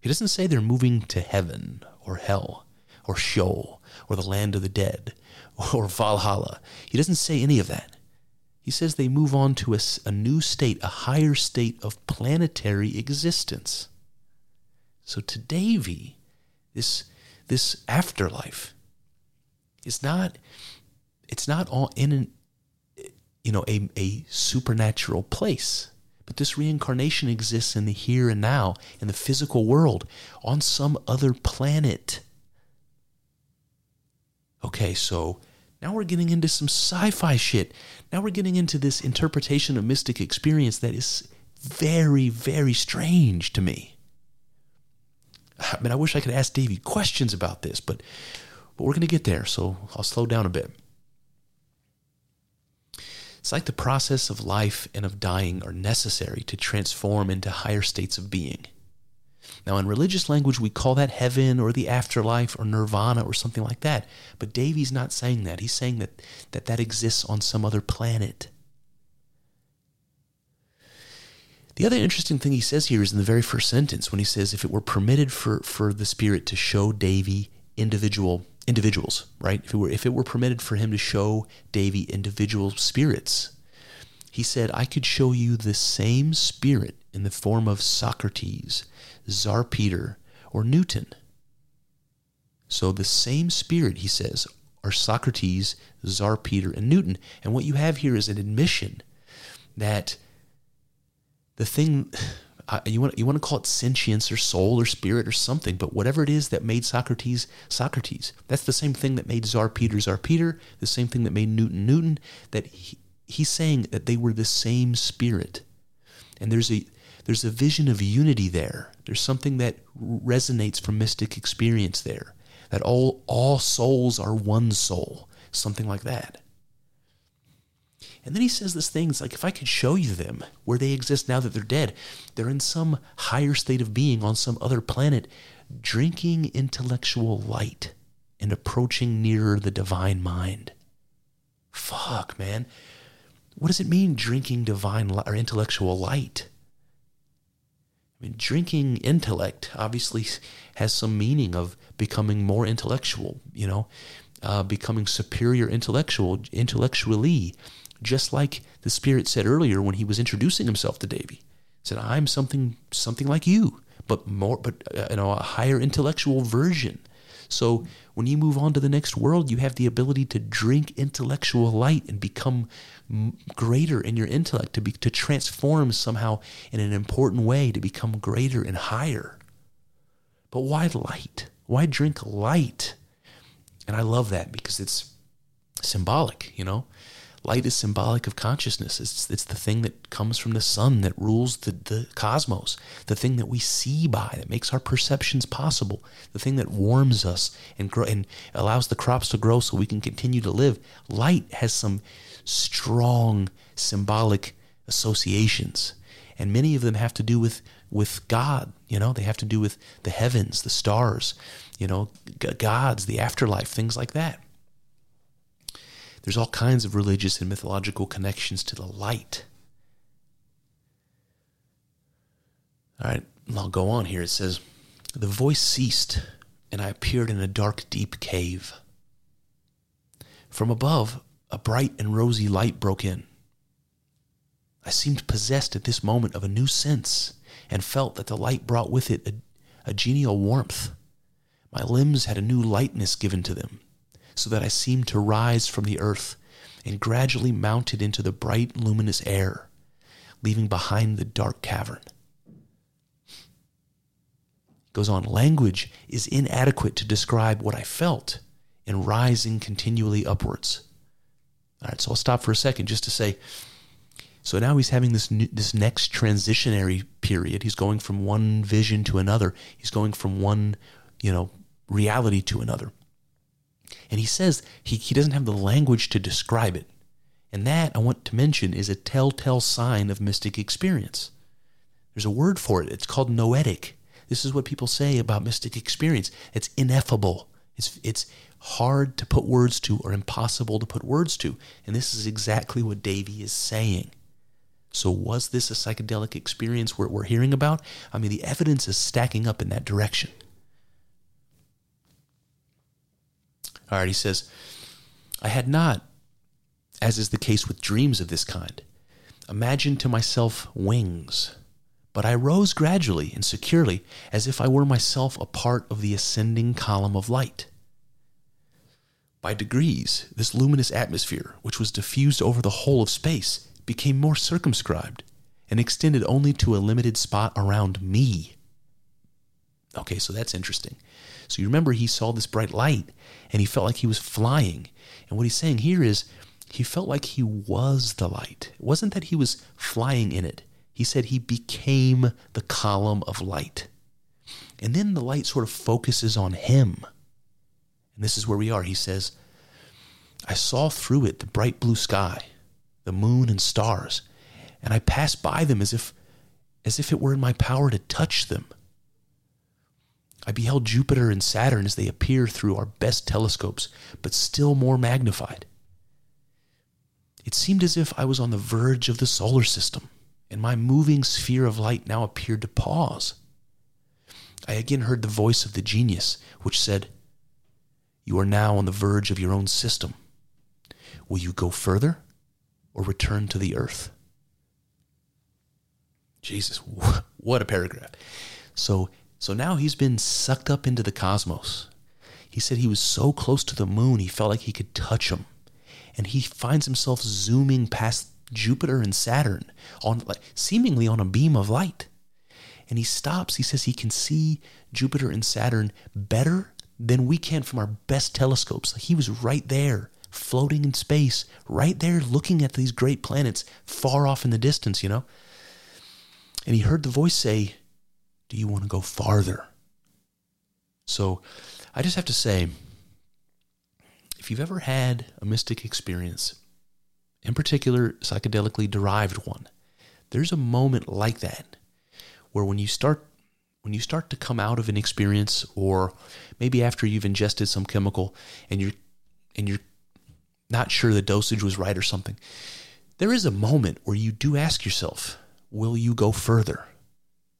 Speaker 1: He doesn't say they're moving to heaven or hell or Sheol or the land of the dead or Valhalla. He doesn't say any of that. He says they move on to a, a new state, a higher state of planetary existence. So to Davy, this, this afterlife is not it's not all in an you know a, a supernatural place but this reincarnation exists in the here and now in the physical world on some other planet okay so now we're getting into some sci-fi shit. Now we're getting into this interpretation of mystic experience that is very very strange to me. I mean i wish i could ask Davy questions about this but but we're going to get there so i'll slow down a bit. It's like the process of life and of dying are necessary to transform into higher states of being. Now, in religious language, we call that heaven or the afterlife or nirvana or something like that. But Davy's not saying that. He's saying that that, that exists on some other planet. The other interesting thing he says here is in the very first sentence when he says, if it were permitted for, for the Spirit to show Davy individual individuals, right? If it were if it were permitted for him to show Davy individual spirits, he said, I could show you the same spirit in the form of Socrates, Tsar Peter, or Newton. So the same spirit, he says, are Socrates, Tsar Peter, and Newton. And what you have here is an admission that the thing you want you want to call it sentience or soul or spirit or something, but whatever it is that made Socrates Socrates, that's the same thing that made Tsar Peter Tsar Peter, the same thing that made Newton Newton. That he, he's saying that they were the same spirit, and there's a there's a vision of unity there. There's something that resonates from mystic experience there. That all all souls are one soul, something like that. And then he says this thing, it's like, if I could show you them, where they exist now that they're dead, they're in some higher state of being on some other planet, drinking intellectual light and approaching nearer the divine mind. Fuck, man. What does it mean, drinking divine or intellectual light? I mean, drinking intellect obviously has some meaning of becoming more intellectual, you know, uh, becoming superior intellectual, intellectually, just like the Spirit said earlier when he was introducing himself to Davy. Said, "I'm something something like you, but more, but uh, you know, a higher intellectual version." So when you move on to the next world, you have the ability to drink intellectual light and become greater in your intellect, to be to transform somehow in an important way to become greater and higher. But why light? Why drink light? And I love that because it's symbolic, you know. Light is symbolic of consciousness. It's, it's the thing that comes from the sun that rules the, the cosmos, the thing that we see by, that makes our perceptions possible, the thing that warms us and, grow, and allows the crops to grow so we can continue to live. Light has some strong symbolic associations, and many of them have to do with, with God. You know, they have to do with the heavens, the stars, you know, gods, the afterlife, things like that. There's all kinds of religious and mythological connections to the light. All right, I'll go on here. It says, The voice ceased, and I appeared in a dark, deep cave. From above, a bright and rosy light broke in. I seemed possessed at this moment of a new sense and felt that the light brought with it a, a genial warmth. My limbs had a new lightness given to them, so that I seemed to rise from the earth and gradually mounted into the bright, luminous air, leaving behind the dark cavern. Goes on, language is inadequate to describe what I felt in rising continually upwards. All right, so I'll stop for a second just to say so now he's having this new, this next transitionary period. He's going from one vision to another. He's going from one, you know, reality to another. And he says he, he doesn't have the language to describe it. And that, I want to mention, is a telltale sign of mystic experience. There's a word for it. It's called noetic. This is what people say about mystic experience. It's ineffable. It's, it's hard to put words to or impossible to put words to. And this is exactly what Davy is saying. So, was this a psychedelic experience we're, we're hearing about? I mean, the evidence is stacking up in that direction. All right, he says, I had not, as is the case with dreams of this kind, imagined to myself wings, but I rose gradually and securely as if I were myself a part of the ascending column of light. By degrees, this luminous atmosphere, which was diffused over the whole of space, became more circumscribed and extended only to a limited spot around me. Okay, so that's interesting. So you remember he saw this bright light and he felt like he was flying. And what he's saying here is he felt like he was the light. It wasn't that he was flying in it, he said he became the column of light. And then the light sort of focuses on him. And this is where we are. He says, I saw through it the bright blue sky the moon and stars, and I passed by them as if as if it were in my power to touch them. I beheld Jupiter and Saturn as they appear through our best telescopes, but still more magnified. It seemed as if I was on the verge of the solar system, and my moving sphere of light now appeared to pause. I again heard the voice of the genius, which said, You are now on the verge of your own system. Will you go further? or return to the earth. Jesus, what a paragraph. So, so now he's been sucked up into the cosmos. He said he was so close to the moon, he felt like he could touch him. And he finds himself zooming past Jupiter and Saturn on seemingly on a beam of light. And he stops. He says he can see Jupiter and Saturn better than we can from our best telescopes. He was right there floating in space, right there looking at these great planets far off in the distance, you know? And he heard the voice say, Do you want to go farther? So I just have to say, if you've ever had a mystic experience, in particular, psychedelically derived one, there's a moment like that where when you start when you start to come out of an experience or maybe after you've ingested some chemical and you're and you're not sure the dosage was right or something. There is a moment where you do ask yourself, will you go further?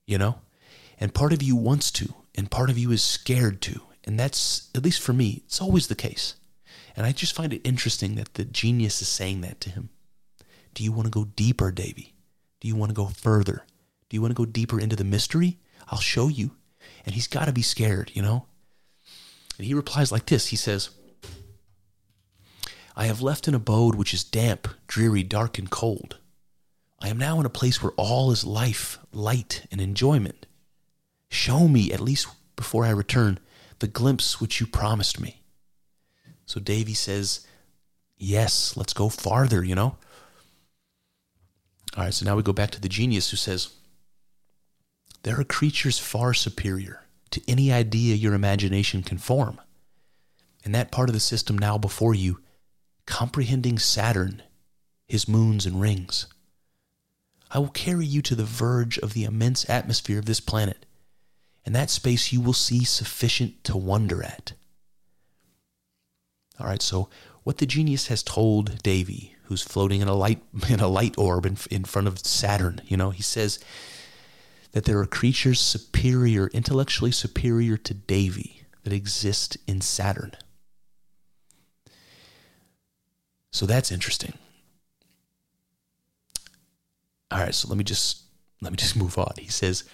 Speaker 1: You know? And part of you wants to, and part of you is scared to. And that's, at least for me, it's always the case. And I just find it interesting that the genius is saying that to him. Do you want to go deeper, Davy? Do you want to go further? Do you want to go deeper into the mystery? I'll show you. And he's got to be scared, you know? And he replies like this He says, I have left an abode which is damp, dreary, dark, and cold. I am now in a place where all is life, light, and enjoyment. Show me, at least before I return, the glimpse which you promised me. So Davy says, Yes, let's go farther, you know? All right, so now we go back to the genius who says, There are creatures far superior to any idea your imagination can form. And that part of the system now before you comprehending Saturn, his moons and rings. I will carry you to the verge of the immense atmosphere of this planet. In that space, you will see sufficient to wonder at. All right, so what the genius has told Davy, who's floating in a light in a light orb in, in front of Saturn, you know, he says that there are creatures superior, intellectually superior to Davy that exist in Saturn. So that's interesting. All right, so let me just let me just move on. He says,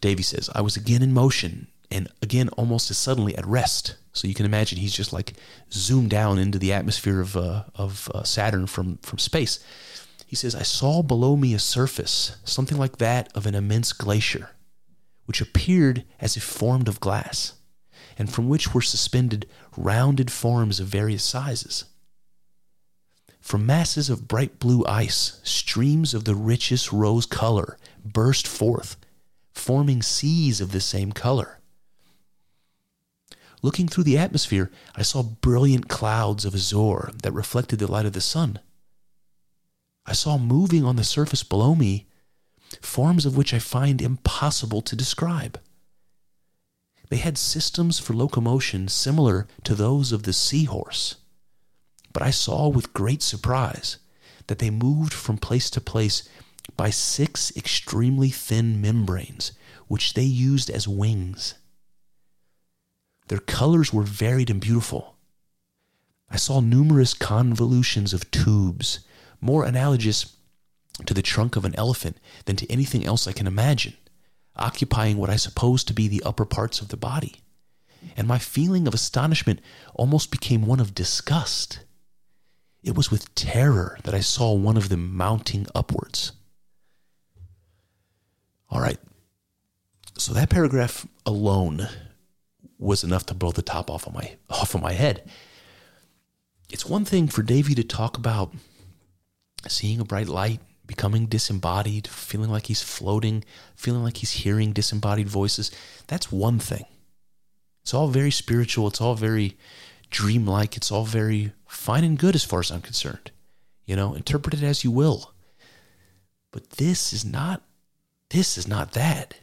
Speaker 1: Davy says, I was again in motion and again almost as suddenly at rest. So you can imagine he's just like zoomed down into the atmosphere of uh, of uh, Saturn from from space. He says, I saw below me a surface, something like that of an immense glacier, which appeared as if formed of glass, and from which were suspended rounded forms of various sizes. From masses of bright blue ice, streams of the richest rose color burst forth, forming seas of the same color. Looking through the atmosphere, I saw brilliant clouds of azure that reflected the light of the sun. I saw moving on the surface below me forms of which I find impossible to describe. They had systems for locomotion similar to those of the seahorse but I saw with great surprise that they moved from place to place by six extremely thin membranes, which they used as wings. Their colors were varied and beautiful. I saw numerous convolutions of tubes, more analogous to the trunk of an elephant than to anything else I can imagine, occupying what I suppose to be the upper parts of the body. And my feeling of astonishment almost became one of disgust. It was with terror that I saw one of them mounting upwards. All right. So that paragraph alone was enough to blow the top off of my off of my head. It's one thing for Davy to talk about seeing a bright light, becoming disembodied, feeling like he's floating, feeling like he's hearing disembodied voices. That's one thing. It's all very spiritual, it's all very dreamlike, it's all very fine and good as far as I'm concerned. You know, interpret it as you will. But this is not this is not that.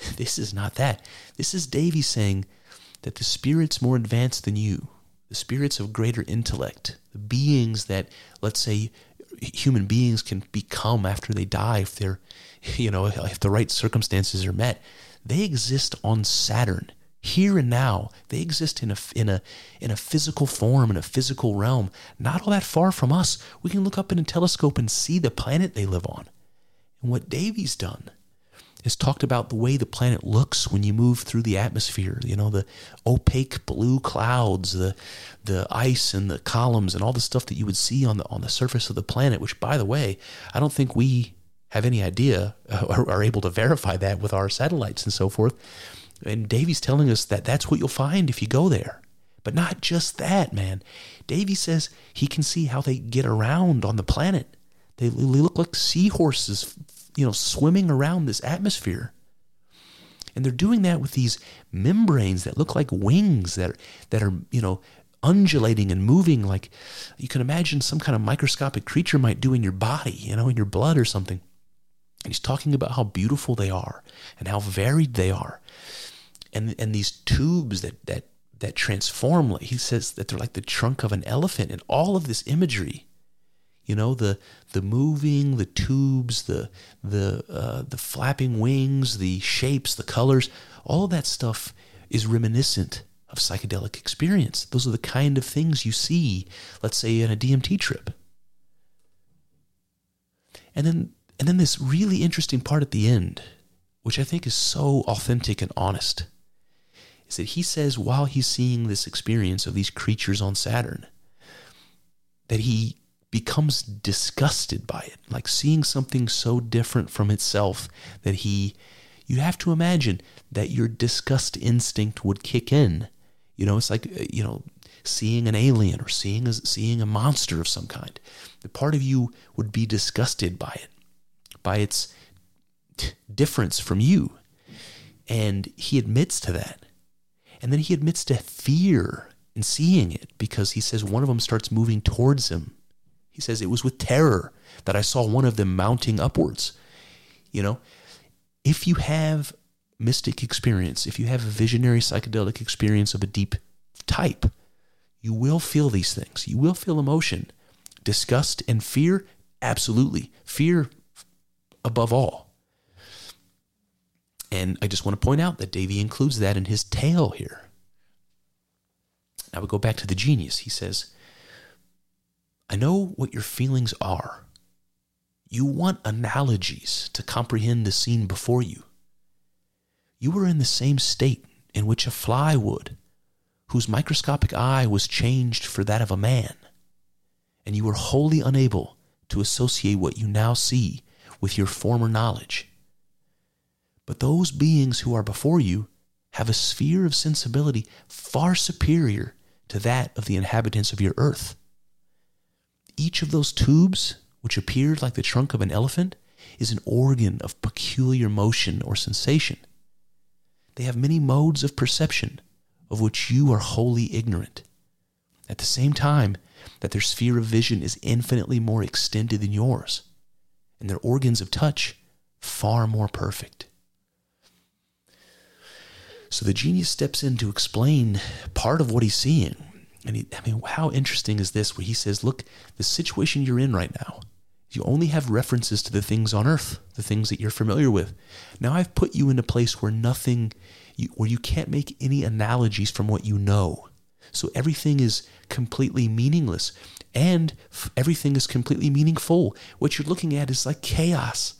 Speaker 1: This is not that. This is Davy saying that the spirits more advanced than you, the spirits of greater intellect, the beings that let's say human beings can become after they die if they're you know if the right circumstances are met, they exist on Saturn here and now. They exist in a, in a, in a physical form, in a physical realm, not all that far from us. We can look up in a telescope and see the planet they live on. And what Davy's done is talked about the way the planet looks when you move through the atmosphere. You know, the opaque blue clouds, the the ice and the columns and all the stuff that you would see on the on the surface of the planet. Which, by the way, I don't think we have any idea uh, or are able to verify that with our satellites and so forth. And Davy's telling us that that's what you'll find if you go there. But not just that, man. Davy says he can see how they get around on the planet. They, look like seahorses, you know, swimming around this atmosphere. And they're doing that with these membranes that look like wings that are, that are, you know, undulating and moving like you can imagine some kind of microscopic creature might do in your body, you know, in your blood or something. And he's talking about how beautiful they are and how varied they are and and these tubes that that that transform he says that they're like the trunk of an elephant and all of this imagery you know the the moving the tubes the the uh, the flapping wings the shapes the colors all of that stuff is reminiscent of psychedelic experience. Those are the kind of things you see let's say in a DMT trip. And then and then this really interesting part at the end which I think is so authentic and honest is that he says while he's seeing this experience of these creatures on Saturn, that he becomes disgusted by it, like seeing something so different from itself that he, you have to imagine that your disgust instinct would kick in. You know, it's like, uh, you know, seeing an alien or seeing a, seeing a monster of some kind. The part of you would be disgusted by it, by its t- difference from you. And he admits to that. And then he admits to fear in seeing it because he says one of them starts moving towards him. He says it was with terror that I saw one of them mounting upwards. You know, if you have mystic experience, if you have a visionary psychedelic experience of a deep type, you will feel these things. You will feel emotion, disgust, and fear. Absolutely. Fear above all. And I just want to point out that Davy includes that in his tale here. Now we go back to the genius. He says, I know what your feelings are. You want analogies to comprehend the scene before you. You are in the same state in which a fly would, whose microscopic eye was changed for that of a man, and you were wholly unable to associate what you now see with your former knowledge. But those beings who are before you have a sphere of sensibility far superior to that of the inhabitants of your earth. Each of those tubes, which appeared like the trunk of an elephant, is an organ of peculiar motion or sensation. They have many modes of perception of which you are wholly ignorant. At the same time that their sphere of vision is infinitely more extended than yours, and their organs of touch far more perfect. So the genius steps in to explain part of what he's seeing. And he, I mean, how interesting is this? Where he says, look, the situation you're in right now, you only have references to the things on earth, the things that you're familiar with. Now I've put you in a place where nothing, where you can't make any analogies from what you know. So everything is completely meaningless and everything is completely meaningful. What you're looking at is like chaos.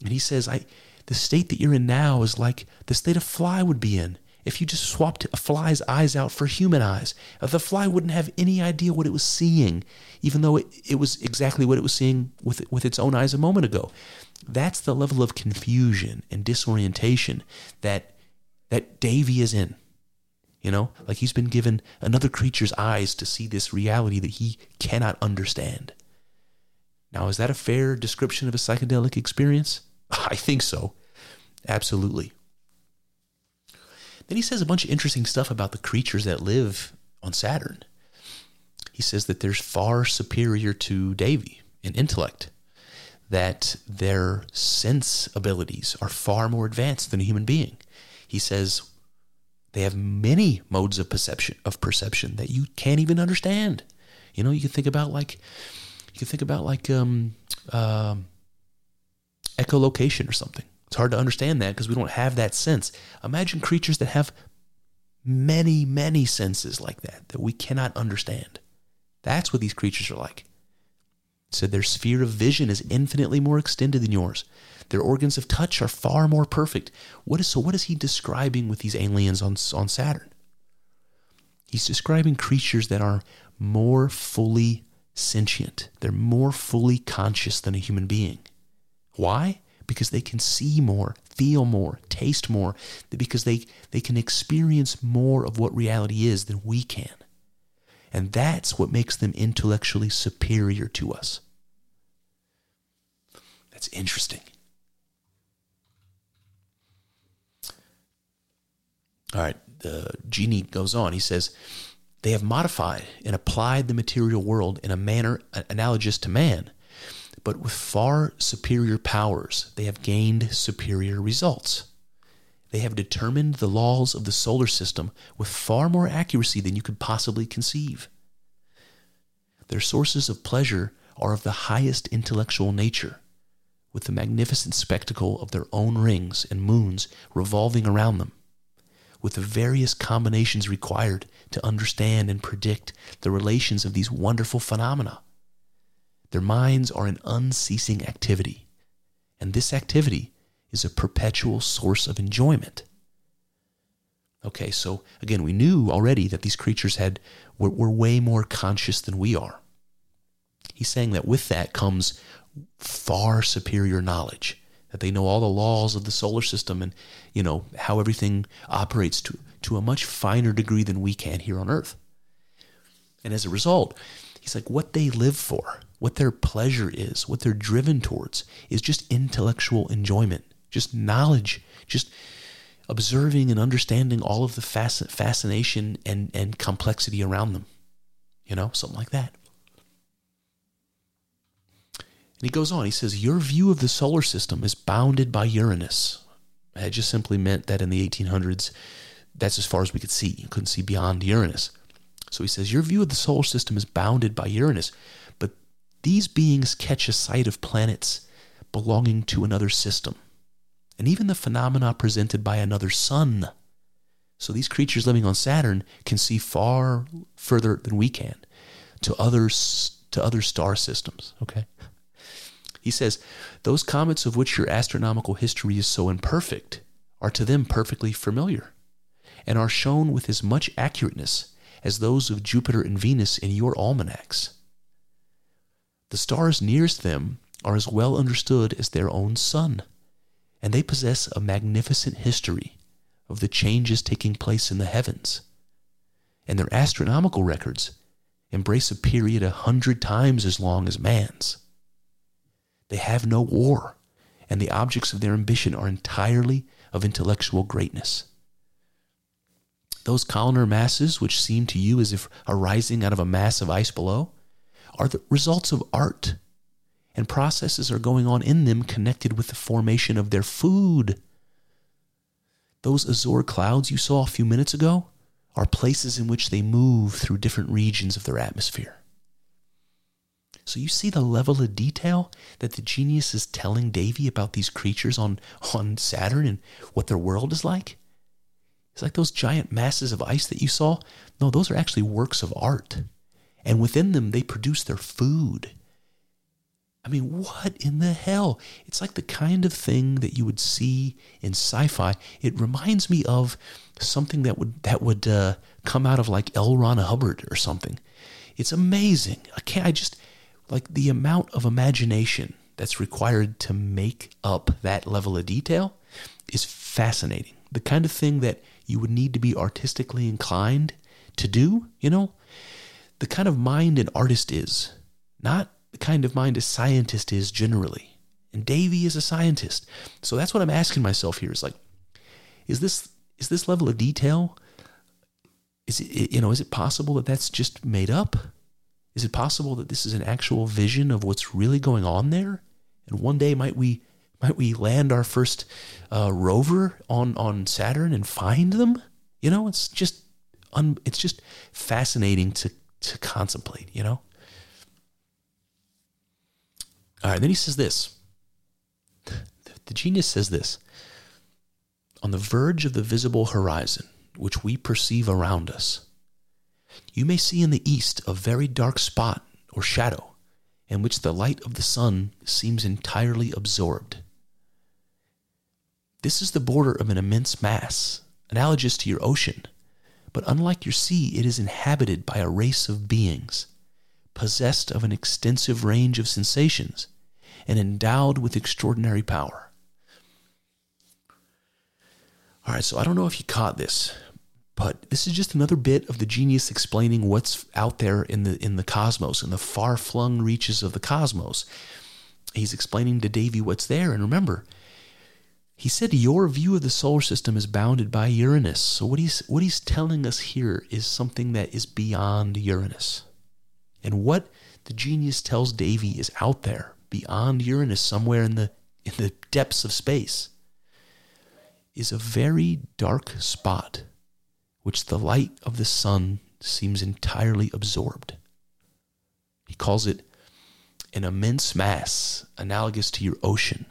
Speaker 1: And he says, I, the state that you're in now is like the state a fly would be in if you just swapped a fly's eyes out for human eyes. The fly wouldn't have any idea what it was seeing, even though it, it was exactly what it was seeing with, with its own eyes a moment ago. That's the level of confusion and disorientation that that Davy is in. You know, like he's been given another creature's eyes to see this reality that he cannot understand. Now, is that a fair description of a psychedelic experience? I think so. Absolutely. Then he says a bunch of interesting stuff about the creatures that live on Saturn. He says that they're far superior to Davy in intellect, that their sense abilities are far more advanced than a human being. He says they have many modes of perception of perception that you can't even understand. You know, you can think about like you can think about like um, uh, echolocation or something. It's hard to understand that because we don't have that sense. Imagine creatures that have many, many senses like that that we cannot understand. That's what these creatures are like. So their sphere of vision is infinitely more extended than yours. Their organs of touch are far more perfect. What is so what is he describing with these aliens on on Saturn? He's describing creatures that are more fully sentient. They're more fully conscious than a human being. Why? Because they can see more, feel more, taste more, because they, they can experience more of what reality is than we can. And that's what makes them intellectually superior to us. That's interesting. All right, the genie goes on. He says, They have modified and applied the material world in a manner analogous to man but with far superior powers, they have gained superior results. They have determined the laws of the solar system with far more accuracy than you could possibly conceive. Their sources of pleasure are of the highest intellectual nature, with the magnificent spectacle of their own rings and moons revolving around them, with the various combinations required to understand and predict the relations of these wonderful phenomena. Their minds are in unceasing activity, and this activity is a perpetual source of enjoyment. Okay, so again, we knew already that these creatures had were, were way more conscious than we are. He's saying that with that comes far superior knowledge, that they know all the laws of the solar system and you know how everything operates to to a much finer degree than we can here on Earth. And as a result, he's like, what they live for what their pleasure is, what they're driven towards, is just intellectual enjoyment, just knowledge, just observing and understanding all of the fascination and, and complexity around them. You know, something like that. And he goes on, he says, Your view of the solar system is bounded by Uranus. It just simply meant that in the 1800s, that's as far as we could see. You couldn't see beyond Uranus. So he says, Your view of the solar system is bounded by Uranus, these beings catch a sight of planets belonging to another system, and even the phenomena presented by another sun. So these creatures living on Saturn can see far further than we can to others to other star systems, okay? He says, those comets of which your astronomical history is so imperfect are to them perfectly familiar and are shown with as much accurateness as those of Jupiter and Venus in your almanacs. The stars nearest them are as well understood as their own sun, and they possess a magnificent history of the changes taking place in the heavens. And their astronomical records embrace a period a hundred times as long as man's. They have no war, and the objects of their ambition are entirely of intellectual greatness. Those columnar masses, which seem to you as if arising out of a mass of ice below, are the results of art, and processes are going on in them connected with the formation of their food. Those azure clouds you saw a few minutes ago are places in which they move through different regions of their atmosphere. So you see the level of detail that the genius is telling Davy about these creatures on, on Saturn and what their world is like? It's like those giant masses of ice that you saw. No, those are actually works of art. And within them, they produce their food. I mean, what in the hell? It's like the kind of thing that you would see in sci-fi. It reminds me of something that would that would uh, come out of like L. Ron Hubbard or something. It's amazing. I can't. I just like the amount of imagination that's required to make up that level of detail is fascinating. The kind of thing that you would need to be artistically inclined to do, you know? The kind of mind an artist is, not the kind of mind a scientist is generally. And Davy is a scientist. So that's what I'm asking myself here is like, is this is this level of detail is it you know is it possible that that's just made up is it possible that this is an actual vision of what's really going on there? And one day might we might we land our first uh, rover on on Saturn and find them? You know, it's just un, it's just fascinating to to contemplate. You know. All right, then he says this. The genius says this. On the verge of the visible horizon, which we perceive around us, you may see in the east a very dark spot or shadow in which the light of the sun seems entirely absorbed. This is the border of an immense mass, analogous to your ocean, but unlike your sea, it is inhabited by a race of beings, possessed of an extensive range of sensations and endowed with extraordinary power. All right, so I don't know if you caught this, but this is just another bit of the genius explaining what's out there in the in the cosmos, in the far-flung reaches of the cosmos. He's explaining to Davy what's there, and remember, he said your view of the solar system is bounded by Uranus. So what he's what he's telling us here is something that is beyond Uranus. And what the genius tells Davy is out there, beyond Uranus, somewhere in the in the depths of space, is a very dark spot which the light of the sun seems entirely absorbed. He calls it an immense mass analogous to your ocean.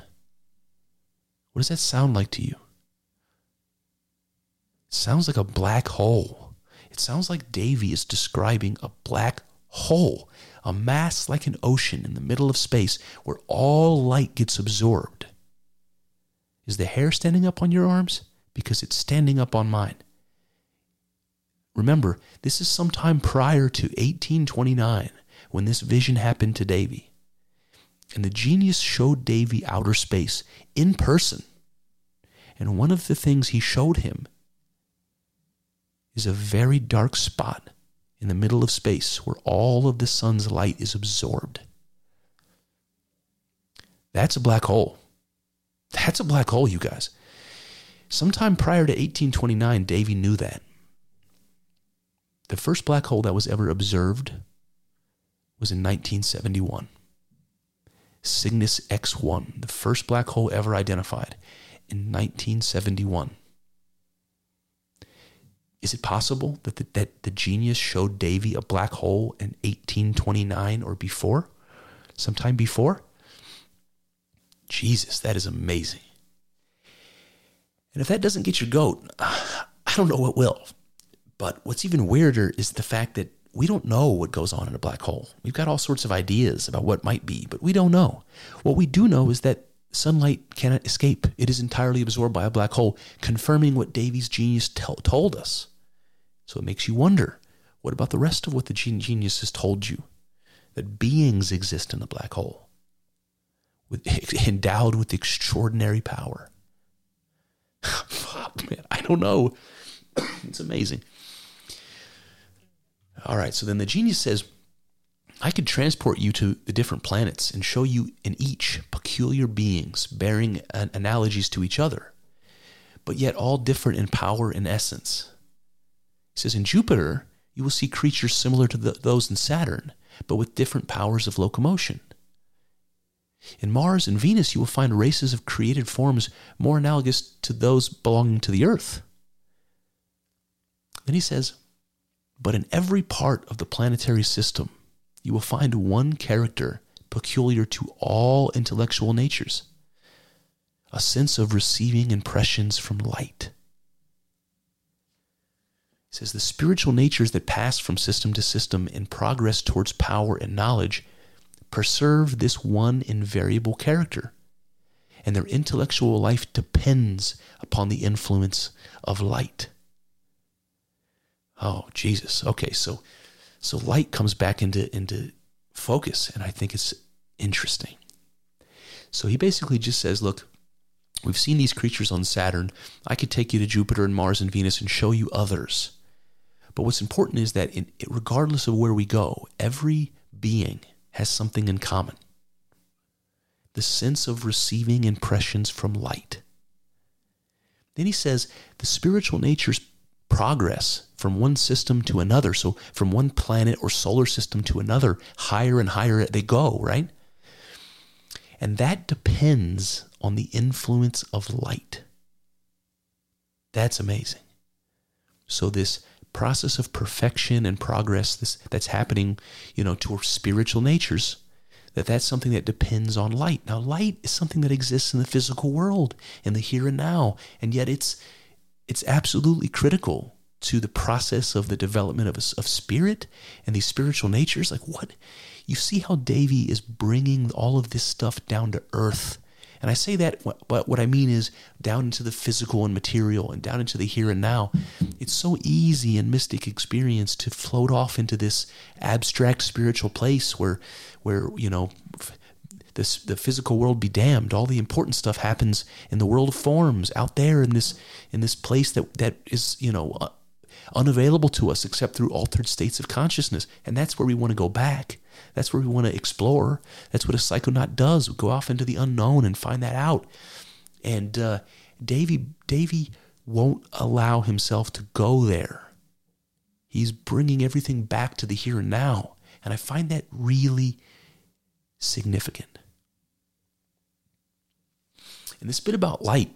Speaker 1: What does that sound like to you? It sounds like a black hole. It sounds like Davy is describing a black hole, a mass like an ocean in the middle of space where all light gets absorbed. Is the hair standing up on your arms? Because it's standing up on mine. Remember, this is sometime prior to 1829 when this vision happened to Davy. And the genius showed Davy outer space in person. And one of the things he showed him is a very dark spot in the middle of space where all of the sun's light is absorbed. That's a black hole. That's a black hole, you guys. Sometime prior to 1829, Davy knew that. The first black hole that was ever observed was in 1971. Cygnus X1, the first black hole ever identified in 1971. Is it possible that the, that the genius showed Davy a black hole in 1829 or before? Sometime before? Jesus, that is amazing. And if that doesn't get your goat, I don't know what will. But what's even weirder is the fact that we don't know what goes on in a black hole. We've got all sorts of ideas about what might be, but we don't know. What we do know is that sunlight cannot escape. It is entirely absorbed by a black hole, confirming what Davy's genius t- told us. So it makes you wonder what about the rest of what the genius has told you? That beings exist in the black hole, with, endowed with extraordinary power. Fuck, man, I don't know. it's amazing. All right, so then the genius says, I could transport you to the different planets and show you in each peculiar beings bearing an analogies to each other, but yet all different in power and essence. He says, In Jupiter, you will see creatures similar to the, those in Saturn, but with different powers of locomotion. In Mars and Venus, you will find races of created forms more analogous to those belonging to the Earth. Then he says, But in every part of the planetary system, you will find one character peculiar to all intellectual natures a sense of receiving impressions from light. He says the spiritual natures that pass from system to system in progress towards power and knowledge preserve this one invariable character, and their intellectual life depends upon the influence of light. Oh, Jesus. Okay, so so light comes back into into focus, and I think it's interesting. So he basically just says, look, we've seen these creatures on Saturn. I could take you to Jupiter and Mars and Venus and show you others. But what's important is that in, regardless of where we go, every being has something in common. The sense of receiving impressions from light. Then he says the spiritual natures progress from one system to another. So from one planet or solar system to another, higher and higher they go, right? And that depends on the influence of light. That's amazing. So this process of perfection and progress this, that's happening, you know, to our spiritual natures, that that's something that depends on light. Now, light is something that exists in the physical world, in the here and now, and yet it's it's absolutely critical to the process of the development of, a, of spirit and these spiritual natures. Like what? You see how Davy is bringing all of this stuff down to earth. And I say that, but what I mean is down into the physical and material and down into the here and now. It's so easy in mystic experience to float off into this abstract spiritual place where, where you know, this, the physical world be damned. All the important stuff happens in the world of forms out there in this in this place that that is you know uh, unavailable to us except through altered states of consciousness. And that's where we want to go back. That's where we want to explore. That's what a psychonaut does. We go off into the unknown and find that out. And uh, Davy Davy won't allow himself to go there. He's bringing everything back to the here and now. And I find that really significant. And this bit about light,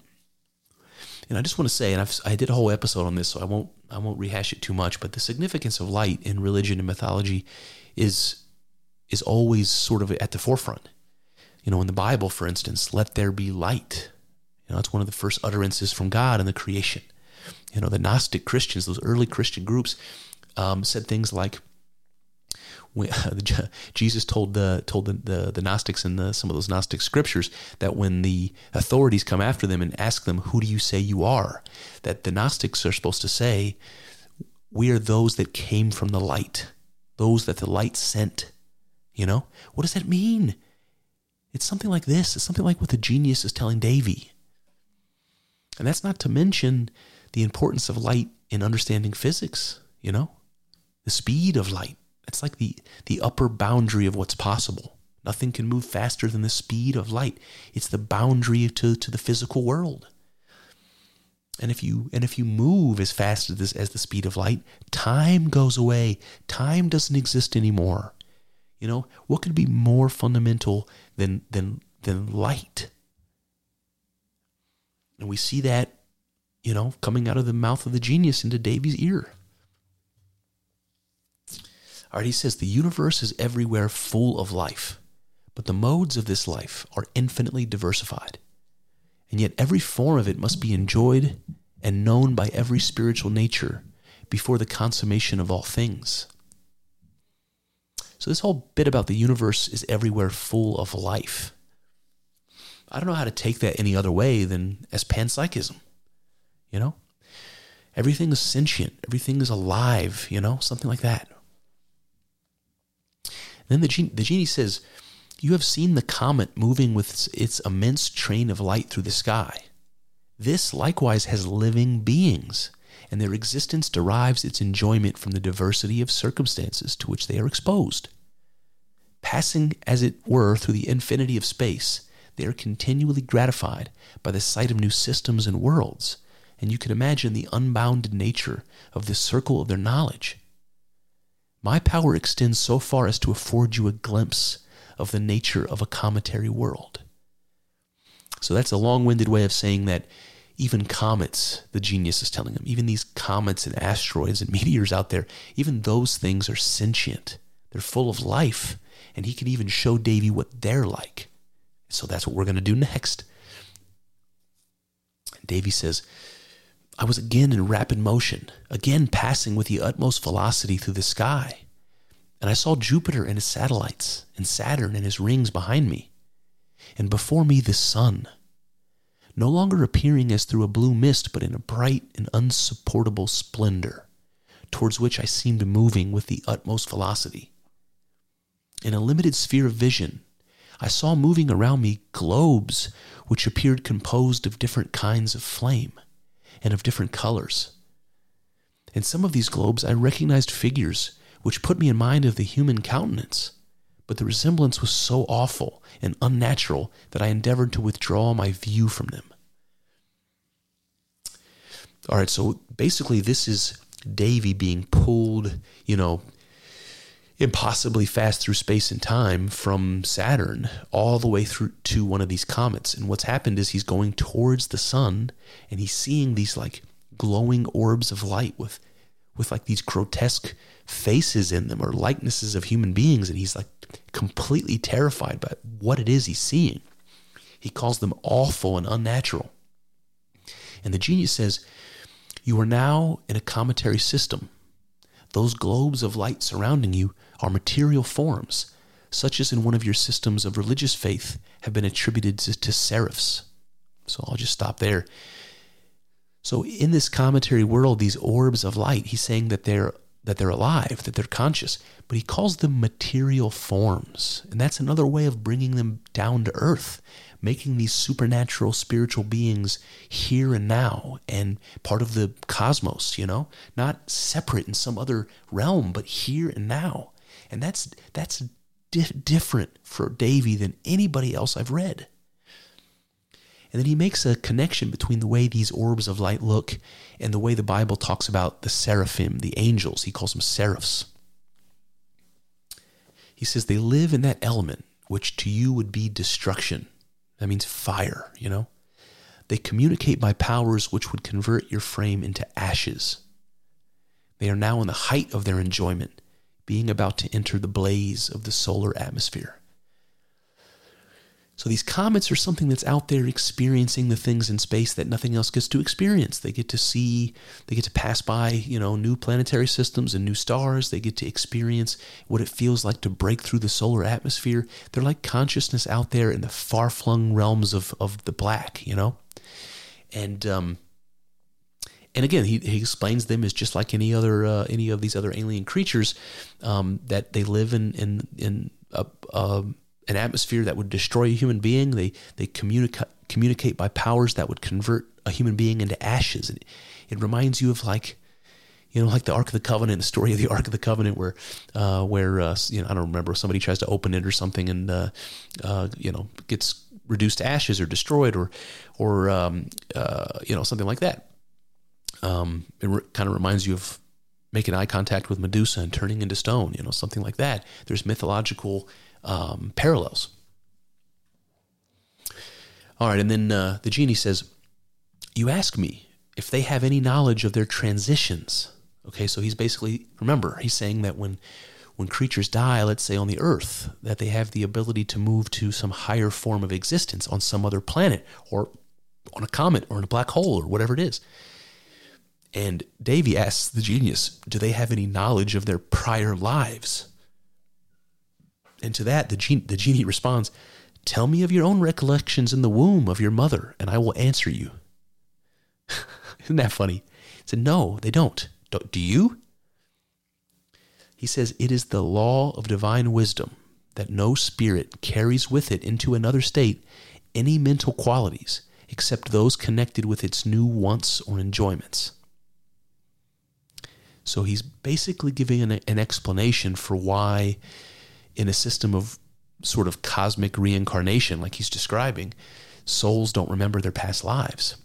Speaker 1: and I just want to say, and I've, I did a whole episode on this, so I won't I won't rehash it too much. But the significance of light in religion and mythology is is always sort of at the forefront. You know, in the Bible, for instance, let there be light. You know, it's one of the first utterances from God in the creation. You know, the Gnostic Christians, those early Christian groups, um, said things like, when, Jesus told the told the, the, the Gnostics in the, some of those Gnostic scriptures that when the authorities come after them and ask them, "Who do you say you are?" that the Gnostics are supposed to say, "We are those that came from the light, those that the light sent." You know what does that mean? It's something like this. It's something like what the genius is telling Davy. And that's not to mention the importance of light in understanding physics, you know? The speed of light. It's like the, the upper boundary of what's possible. Nothing can move faster than the speed of light. It's the boundary to, to the physical world. And if you and if you move as fast as, this, as the speed of light, time goes away. Time doesn't exist anymore. You know, what could be more fundamental than than than light? And we see that, you know, coming out of the mouth of the genius into Davy's ear. All right, he says the universe is everywhere full of life, but the modes of this life are infinitely diversified. And yet every form of it must be enjoyed and known by every spiritual nature before the consummation of all things. So, this whole bit about the universe is everywhere full of life. I don't know how to take that any other way than as panpsychism. You know? Everything is sentient, everything is alive, you know, something like that. Then the genie, the genie says, You have seen the comet moving with its, its immense train of light through the sky. This likewise has living beings, and their existence derives its enjoyment from the diversity of circumstances to which they are exposed. Passing, as it were, through the infinity of space, they are continually gratified by the sight of new systems and worlds, and you can imagine the unbounded nature of the circle of their knowledge. My power extends so far as to afford you a glimpse of the nature of a cometary world. So that's a long winded way of saying that even comets, the genius is telling him, even these comets and asteroids and meteors out there, even those things are sentient. They're full of life. And he can even show Davy what they're like. So that's what we're going to do next. Davy says, I was again in rapid motion, again passing with the utmost velocity through the sky. And I saw Jupiter and his satellites, and Saturn and his rings behind me. And before me the sun, no longer appearing as through a blue mist, but in a bright and unsupportable splendor, towards which I seemed moving with the utmost velocity. In a limited sphere of vision, I saw moving around me globes which appeared composed of different kinds of flame and of different colors. In some of these globes, I recognized figures which put me in mind of the human countenance, but the resemblance was so awful and unnatural that I endeavored to withdraw my view from them. All right, so basically, this is Davy being pulled, you know, impossibly fast through space and time from Saturn all the way through to one of these comets. And what's happened is he's going towards the sun and he's seeing these like glowing orbs of light with with like these grotesque faces in them or likenesses of human beings and he's like completely terrified by what it is he's seeing. He calls them awful and unnatural. And the genius says, You are now in a cometary system. Those globes of light surrounding you are material forms, such as in one of your systems of religious faith have been attributed to, to seraphs. So I'll just stop there. So in this cometary world, these orbs of light, he's saying that they're that they're alive, that they're conscious, but he calls them material forms. And that's another way of bringing them down to earth, making these supernatural spiritual beings here and now and part of the cosmos, you know, not separate in some other realm, but here and now. And that's that's di- different for Davy than anybody else I've read. And then he makes a connection between the way these orbs of light look and the way the Bible talks about the seraphim, the angels. He calls them seraphs. He says they live in that element which to you would be destruction. That means fire, you know? They communicate by powers which would convert your frame into ashes. They are now in the height of their enjoyment being about to enter the blaze of the solar atmosphere. So these comets are something that's out there experiencing the things in space that nothing else gets to experience. They get to see, they get to pass by, you know, new planetary systems and new stars. They get to experience what it feels like to break through the solar atmosphere. They're like consciousness out there in the far-flung realms of of the black, you know. And um, and again, he, he explains them as just like any other uh, any of these other alien creatures um, that they live in in in a, an atmosphere that would destroy a human being. They they communicate communicate by powers that would convert a human being into ashes. And it, it reminds you of like you know, like the Ark of the Covenant, the story of the Ark of the Covenant, where, uh, where uh, you know, I don't remember somebody tries to open it or something, and uh, uh you know, gets reduced to ashes or destroyed, or, or um, uh, you know, something like that. Um, it re- kind of reminds you of making eye contact with Medusa and turning into stone, you know, something like that. There's mythological um, parallels. All right, and then uh, the genie says, You ask me if they have any knowledge of their transitions. Okay, so he's basically, remember, he's saying that when when creatures die, let's say on the earth, that they have the ability to move to some higher form of existence on some other planet or on a comet or in a black hole or whatever it is. And Davy asks the genius, Do they have any knowledge of their prior lives? And to that, the, gen- the genie responds, Tell me of your own recollections in the womb of your mother, and I will answer you. Isn't that funny? He said, No, they don't. don't. Do you? He says, It is the law of divine wisdom that no spirit carries with it into another state any mental qualities except those connected with its new wants or enjoyments. So he's basically giving an, an explanation for why, in a system of sort of cosmic reincarnation, like he's describing, souls don't remember their past lives.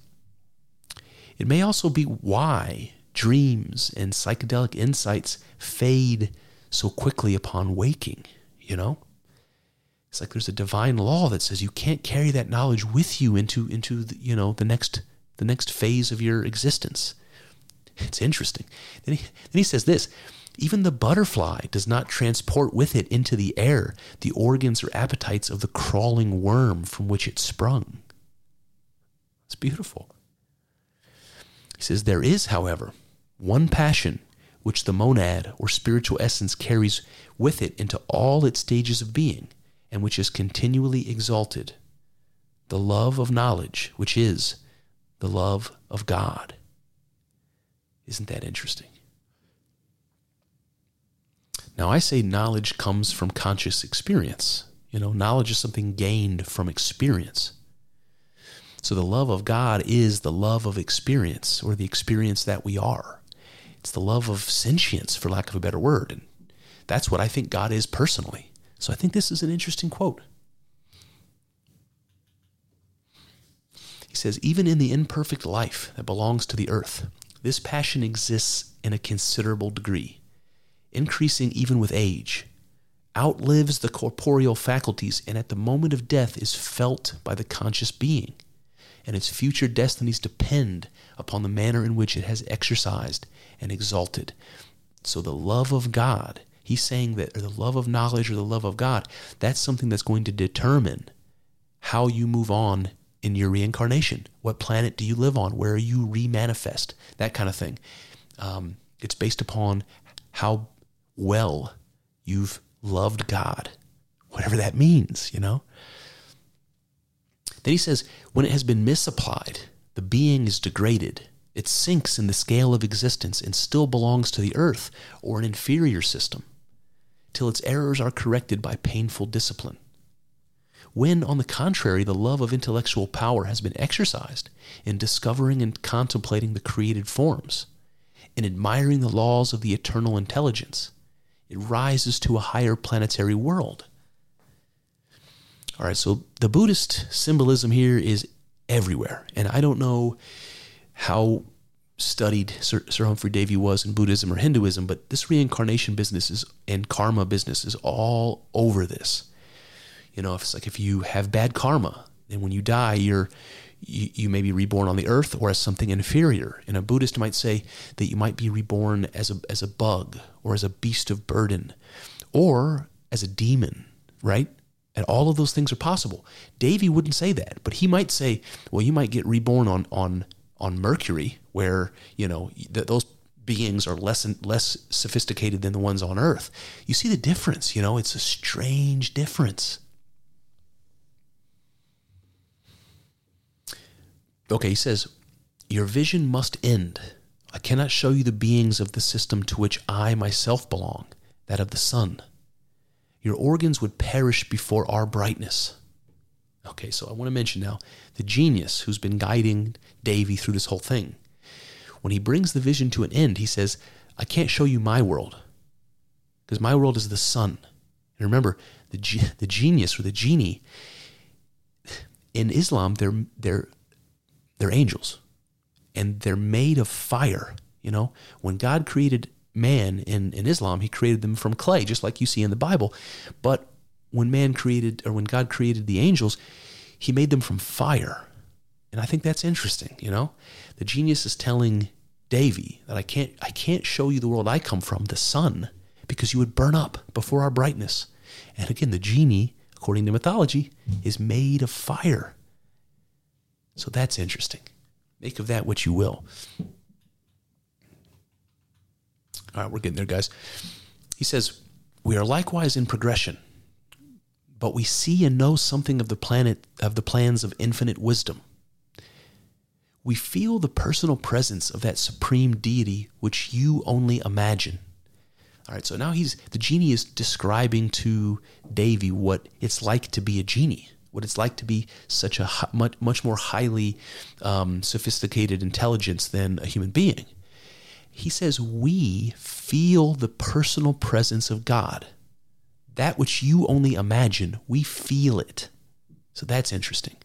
Speaker 1: It may also be why dreams and psychedelic insights fade so quickly upon waking, you know? It's like there's a divine law that says you can't carry that knowledge with you into into the, you know the next the next phase of your existence. It's interesting. Then he, then he says this even the butterfly does not transport with it into the air the organs or appetites of the crawling worm from which it sprung. It's beautiful. He says, There is, however, one passion which the monad or spiritual essence carries with it into all its stages of being, and which is continually exalted the love of knowledge, which is the love of God. Isn't that interesting? Now, I say knowledge comes from conscious experience. You know, knowledge is something gained from experience. So, the love of God is the love of experience, or the experience that we are. It's the love of sentience, for lack of a better word. And that's what I think God is personally. So, I think this is an interesting quote. He says, Even in the imperfect life that belongs to the earth, this passion exists in a considerable degree, increasing even with age, outlives the corporeal faculties, and at the moment of death is felt by the conscious being, and its future destinies depend upon the manner in which it has exercised and exalted. So the love of God, he's saying that, or the love of knowledge or the love of God, that's something that's going to determine how you move on in your reincarnation. What planet do you live on? Where are you remanifest? That kind of thing. Um, it's based upon how well you've loved God, whatever that means, you know? Then he says, when it has been misapplied, the being is degraded. It sinks in the scale of existence and still belongs to the earth or an inferior system, till its errors are corrected by painful discipline. When, on the contrary, the love of intellectual power has been exercised in discovering and contemplating the created forms, in admiring the laws of the eternal intelligence, it rises to a higher planetary world. All right, so the Buddhist symbolism here is everywhere. And I don't know how studied Sir, Sir, Humphrey Davy was in Buddhism or Hinduism, but this reincarnation business is and karma business is all over this. You know, if it's like if you have bad karma, and when you die, you're you, you may be reborn on the earth or as something inferior. And a Buddhist might say that you might be reborn as a as a bug or as a beast of burden, or as a demon, right? And all of those things are possible. Davy wouldn't say that, but he might say, well, you might get reborn on on on Mercury, where you know th- those beings are less and less sophisticated than the ones on Earth. You see the difference, you know? It's a strange difference. Okay, he says, Your vision must end. I cannot show you the beings of the system to which I myself belong, that of the sun. Your organs would perish before our brightness. Okay, so I want to mention now the genius who's been guiding Davy through this whole thing. When he brings the vision to an end, he says, I can't show you my world because my world is the sun. And remember, the, the genius or the genie in Islam, they're, they're they're angels and they're made of fire. You know, when God created man in, in Islam, he created them from clay, just like you see in the Bible. But when man created, or when God created the angels, he made them from fire. And I think that's interesting, you know? The genius is telling Davy that I can't I can't show you the world I come from, the sun, because you would burn up before our brightness. And again, the genie, according to mythology, is made of fire. So that's interesting. Make of that what you will. All right, we're getting there, guys. He says, We are likewise in progression, but we see and know something of the planet of the plans of infinite wisdom. We feel the personal presence of that supreme deity which you only imagine. All right, so now he's the genie is describing to Davy what it's like to be a genie, what it's like to be such a much much more highly um, sophisticated intelligence than a human being. He says we feel the personal presence of God, that which you only imagine. We feel it. So that's interesting.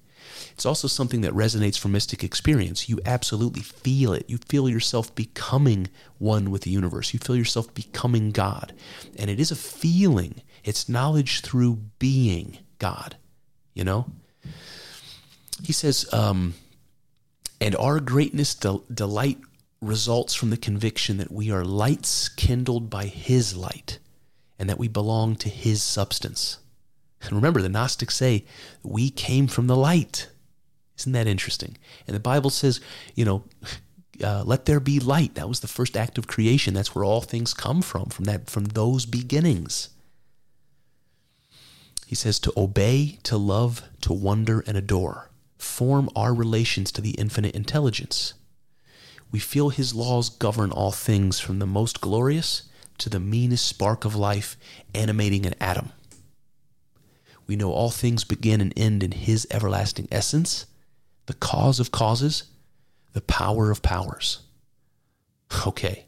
Speaker 1: It's also something that resonates from mystic experience. You absolutely feel it. You feel yourself becoming one with the universe. You feel yourself becoming God. And it is a feeling, it's knowledge through being God, you know? He says, um, and our greatness, del- delight results from the conviction that we are lights kindled by His light and that we belong to His substance. And remember, the Gnostics say, we came from the light. Isn't that interesting? And the Bible says, you know, uh, let there be light. That was the first act of creation. That's where all things come from, from that, from those beginnings. He says to obey, to love, to wonder, and adore form our relations to the infinite intelligence. We feel his laws govern all things from the most glorious to the meanest spark of life animating an atom. We know all things begin and end in his everlasting essence the cause of causes, the power of powers. Okay,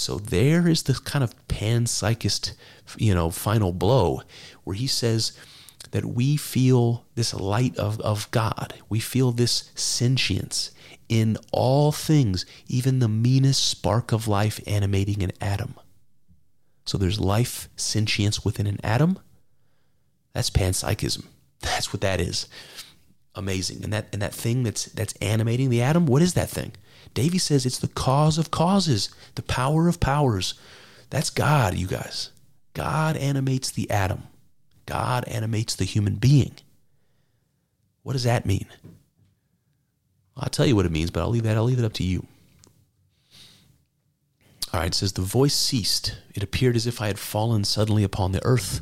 Speaker 1: so there is the kind of panpsychist, you know, final blow where he says that we feel this light of, of God. We feel this sentience in all things, even the meanest spark of life animating an atom. So there's life, sentience within an atom. That's panpsychism. That's what that is amazing. And that and that thing that's that's animating the atom, what is that thing? Davy says it's the cause of causes, the power of powers. That's God, you guys. God animates the atom. God animates the human being. What does that mean? I'll tell you what it means, but I'll leave that I'll leave it up to you. All right, it says the voice ceased. It appeared as if I had fallen suddenly upon the earth,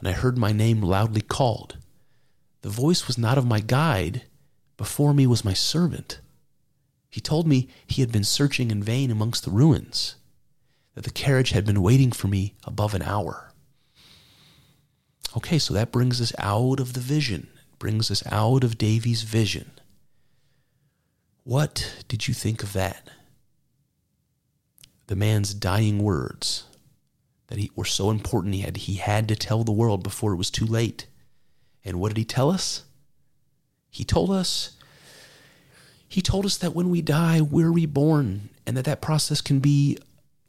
Speaker 1: and I heard my name loudly called. The voice was not of my guide, before me was my servant. He told me he had been searching in vain amongst the ruins, that the carriage had been waiting for me above an hour. Okay, so that brings us out of the vision, brings us out of Davy's vision. What did you think of that? The man's dying words that he, were so important he had, he had to tell the world before it was too late. And what did he tell us? He told us he told us that when we die, we're reborn and that that process can be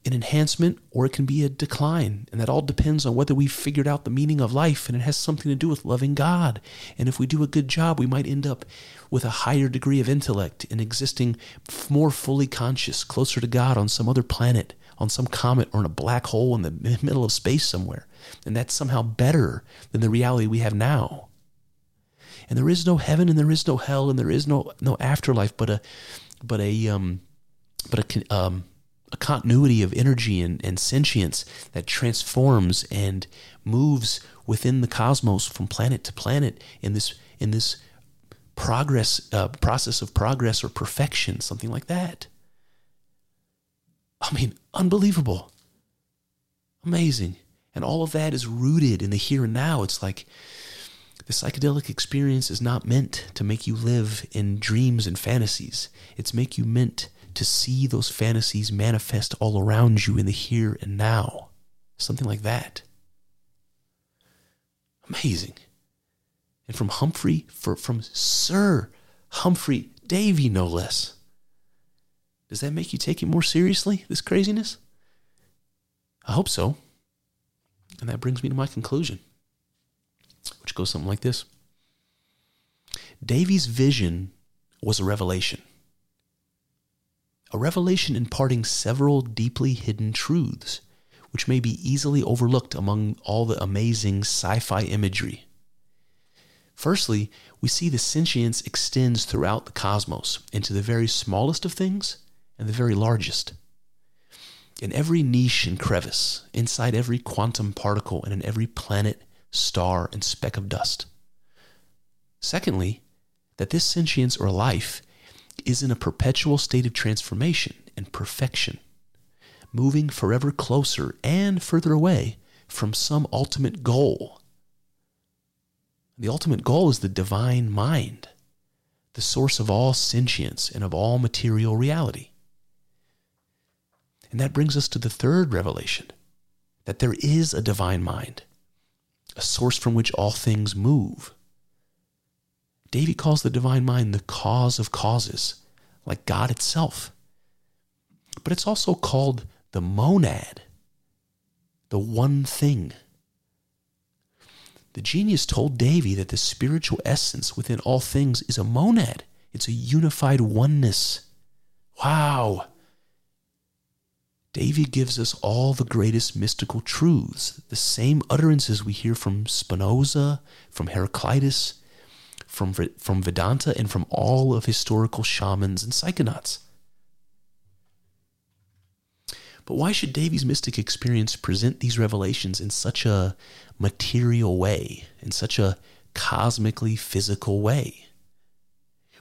Speaker 1: an enhancement or it can be a decline. And that all depends on whether we've figured out the meaning of life. And it has something to do with loving God. And if we do a good job, we might end up with a higher degree of intellect and existing more fully conscious, closer to God on some other planet, on some comet, or in a black hole in the middle of space somewhere. And that's somehow better than the reality we have now and there is no heaven and there is no hell and there is no no afterlife but a but a um but a um a continuity of energy and, and sentience that transforms and moves within the cosmos from planet to planet in this in this progress uh, process of progress or perfection something like that. I mean unbelievable. Amazing. And all of that is rooted in the here and now. It's like the psychedelic experience is not meant to make you live in dreams and fantasies. It's make you meant to see those fantasies manifest all around you in the here and now. Something like that. Amazing. And from Humphrey, for, from Sir Humphrey Davy, no less. Does that make you take it more seriously, this craziness? I hope so. And that brings me to my conclusion which goes something like this Davy's vision was a revelation. A revelation imparting several deeply hidden truths, which may be easily overlooked among all the amazing sci fi imagery. Firstly, we see the sentience extends throughout the cosmos into the very smallest of things and the very largest. in every niche and crevice, inside every quantum particle, and in every planet, star, and speck of dust. Secondly, that this sentience or life is in a perpetual state of transformation and perfection, moving forever closer and further away from some ultimate goal. The ultimate goal is the divine mind, the source of all sentience and of all material reality. And that brings us to the third revelation that there is a divine mind, a source from which all things move. Davy calls the divine mind the cause of causes, like God itself. But it's also called the monad, the one thing. The genius told Davy that the spiritual essence within all things is a monad. It's a unified oneness. Wow. Davy gives us all the greatest mystical truths, the same utterances we hear from Spinoza, from Heraclitus, from, from Vedanta, and from all of historical shamans and psychonauts. But why should Davy's mystic experience present these revelations in such a material way, in such a cosmically physical way?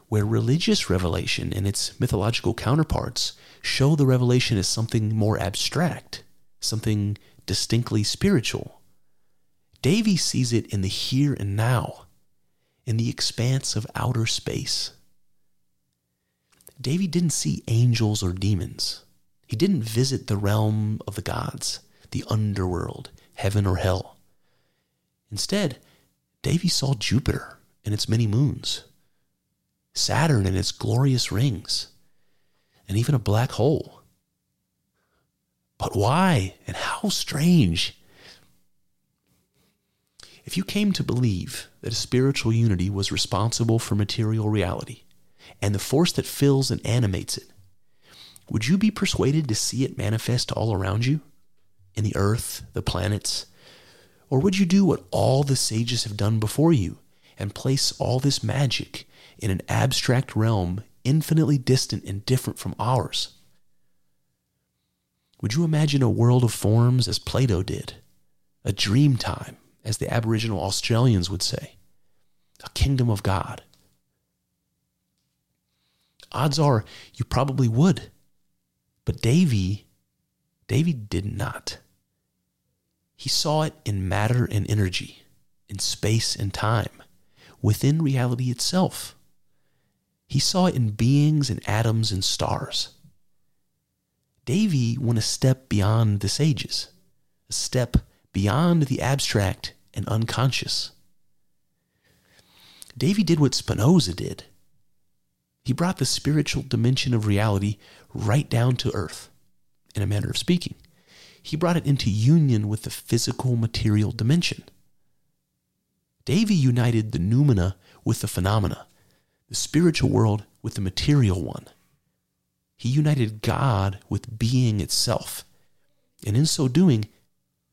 Speaker 1: Where religious revelation and its mythological counterparts show the revelation as something more abstract, something distinctly spiritual. Davy sees it in the here and now, in the expanse of outer space. Davy didn't see angels or demons. He didn't visit the realm of the gods, the underworld, heaven or hell. Instead, Davy saw Jupiter and its many moons, Saturn and its glorious rings, and even a black hole. But why and how strange? If you came to believe that a spiritual unity was responsible for material reality and the force that fills and animates it, would you be persuaded to see it manifest all around you? In the earth, the planets? Or would you do what all the sages have done before you and place all this magic in an abstract realm infinitely distant and different from ours. Would you imagine a world of forms as Plato did? A dream time, as the Aboriginal Australians would say? A kingdom of God? Odds are you probably would. But Davy, Davy did not. He saw it in matter and energy, in space and time, within reality itself. He saw it in beings and atoms and stars. Davy went a step beyond the sages, a step beyond the abstract and unconscious. Davy did what Spinoza did. He brought the spiritual dimension of reality right down to earth, in a manner of speaking. He brought it into union with the physical material dimension. Davy united the noumena with the phenomena, the spiritual world with the material one. He united God with being itself. And in so doing,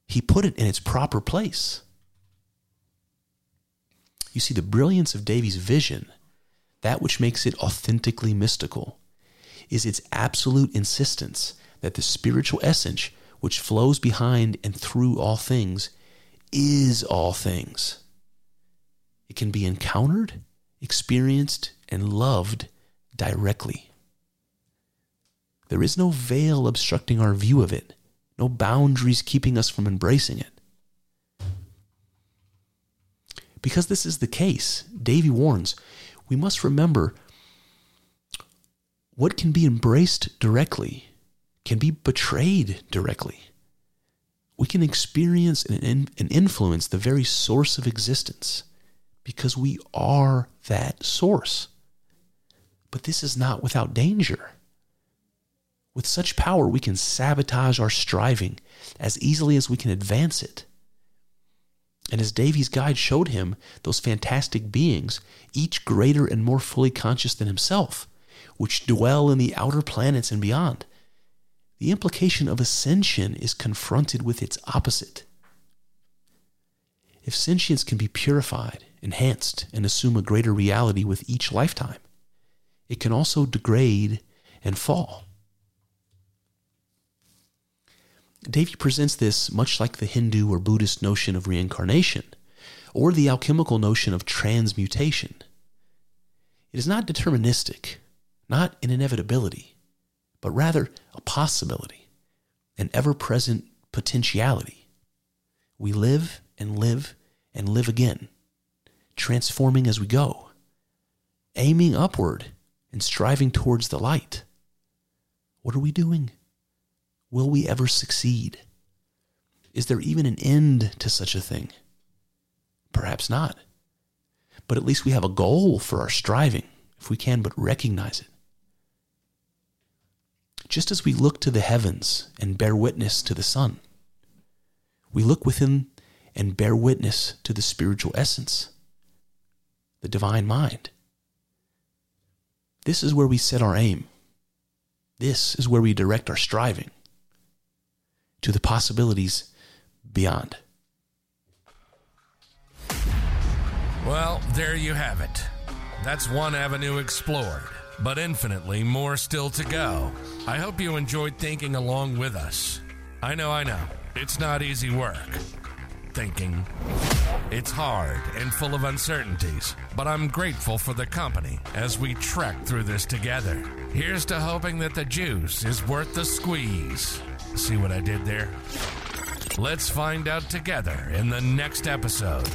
Speaker 1: he put it in its proper place. You see, the brilliance of Davy's vision, that which makes it authentically mystical, is its absolute insistence that the spiritual essence which flows behind and through all things is all things. It can be encountered experienced, and loved directly. There is no veil obstructing our view of it, no boundaries keeping us from embracing it. Because this is the case, Davy warns, we must remember what can be embraced directly can be betrayed directly. We can experience and, influence the very source of existence because we are that source. But this is not without danger. With such power, we can sabotage our striving as easily as we can advance it. And as Davy's guide showed him, those fantastic beings, each greater and more fully conscious than himself, which dwell in the outer planets and beyond, the implication of ascension is confronted with its opposite. If sentience can be purified enhanced, and assume a greater reality with each lifetime. It can also degrade and fall. Davy presents this much like the Hindu or Buddhist notion of reincarnation or the alchemical notion of transmutation. It is not deterministic, not an inevitability, but rather a possibility, an ever present potentiality. We live and live and live again, transforming as we go, aiming upward and striving towards the light. What are we doing? Will we ever succeed? Is there even an end to such a thing? Perhaps not. But at least we have a goal for our striving, if we can but recognize it. Just as we look to the heavens and bear witness to the sun, we look within and bear witness to the spiritual essence, the divine mind. This is where we set our aim. This is where we direct our striving to the possibilities beyond.
Speaker 2: Well, there you have it. That's one avenue explored, but infinitely more still to go. I hope you enjoyed thinking along with us. I know, I know, it's not easy work. Thinking. It's hard and full of uncertainties, but I'm grateful for the company as we trek through this together. Here's to hoping that the juice is worth the squeeze. See what I did there? Let's find out together in the next episode.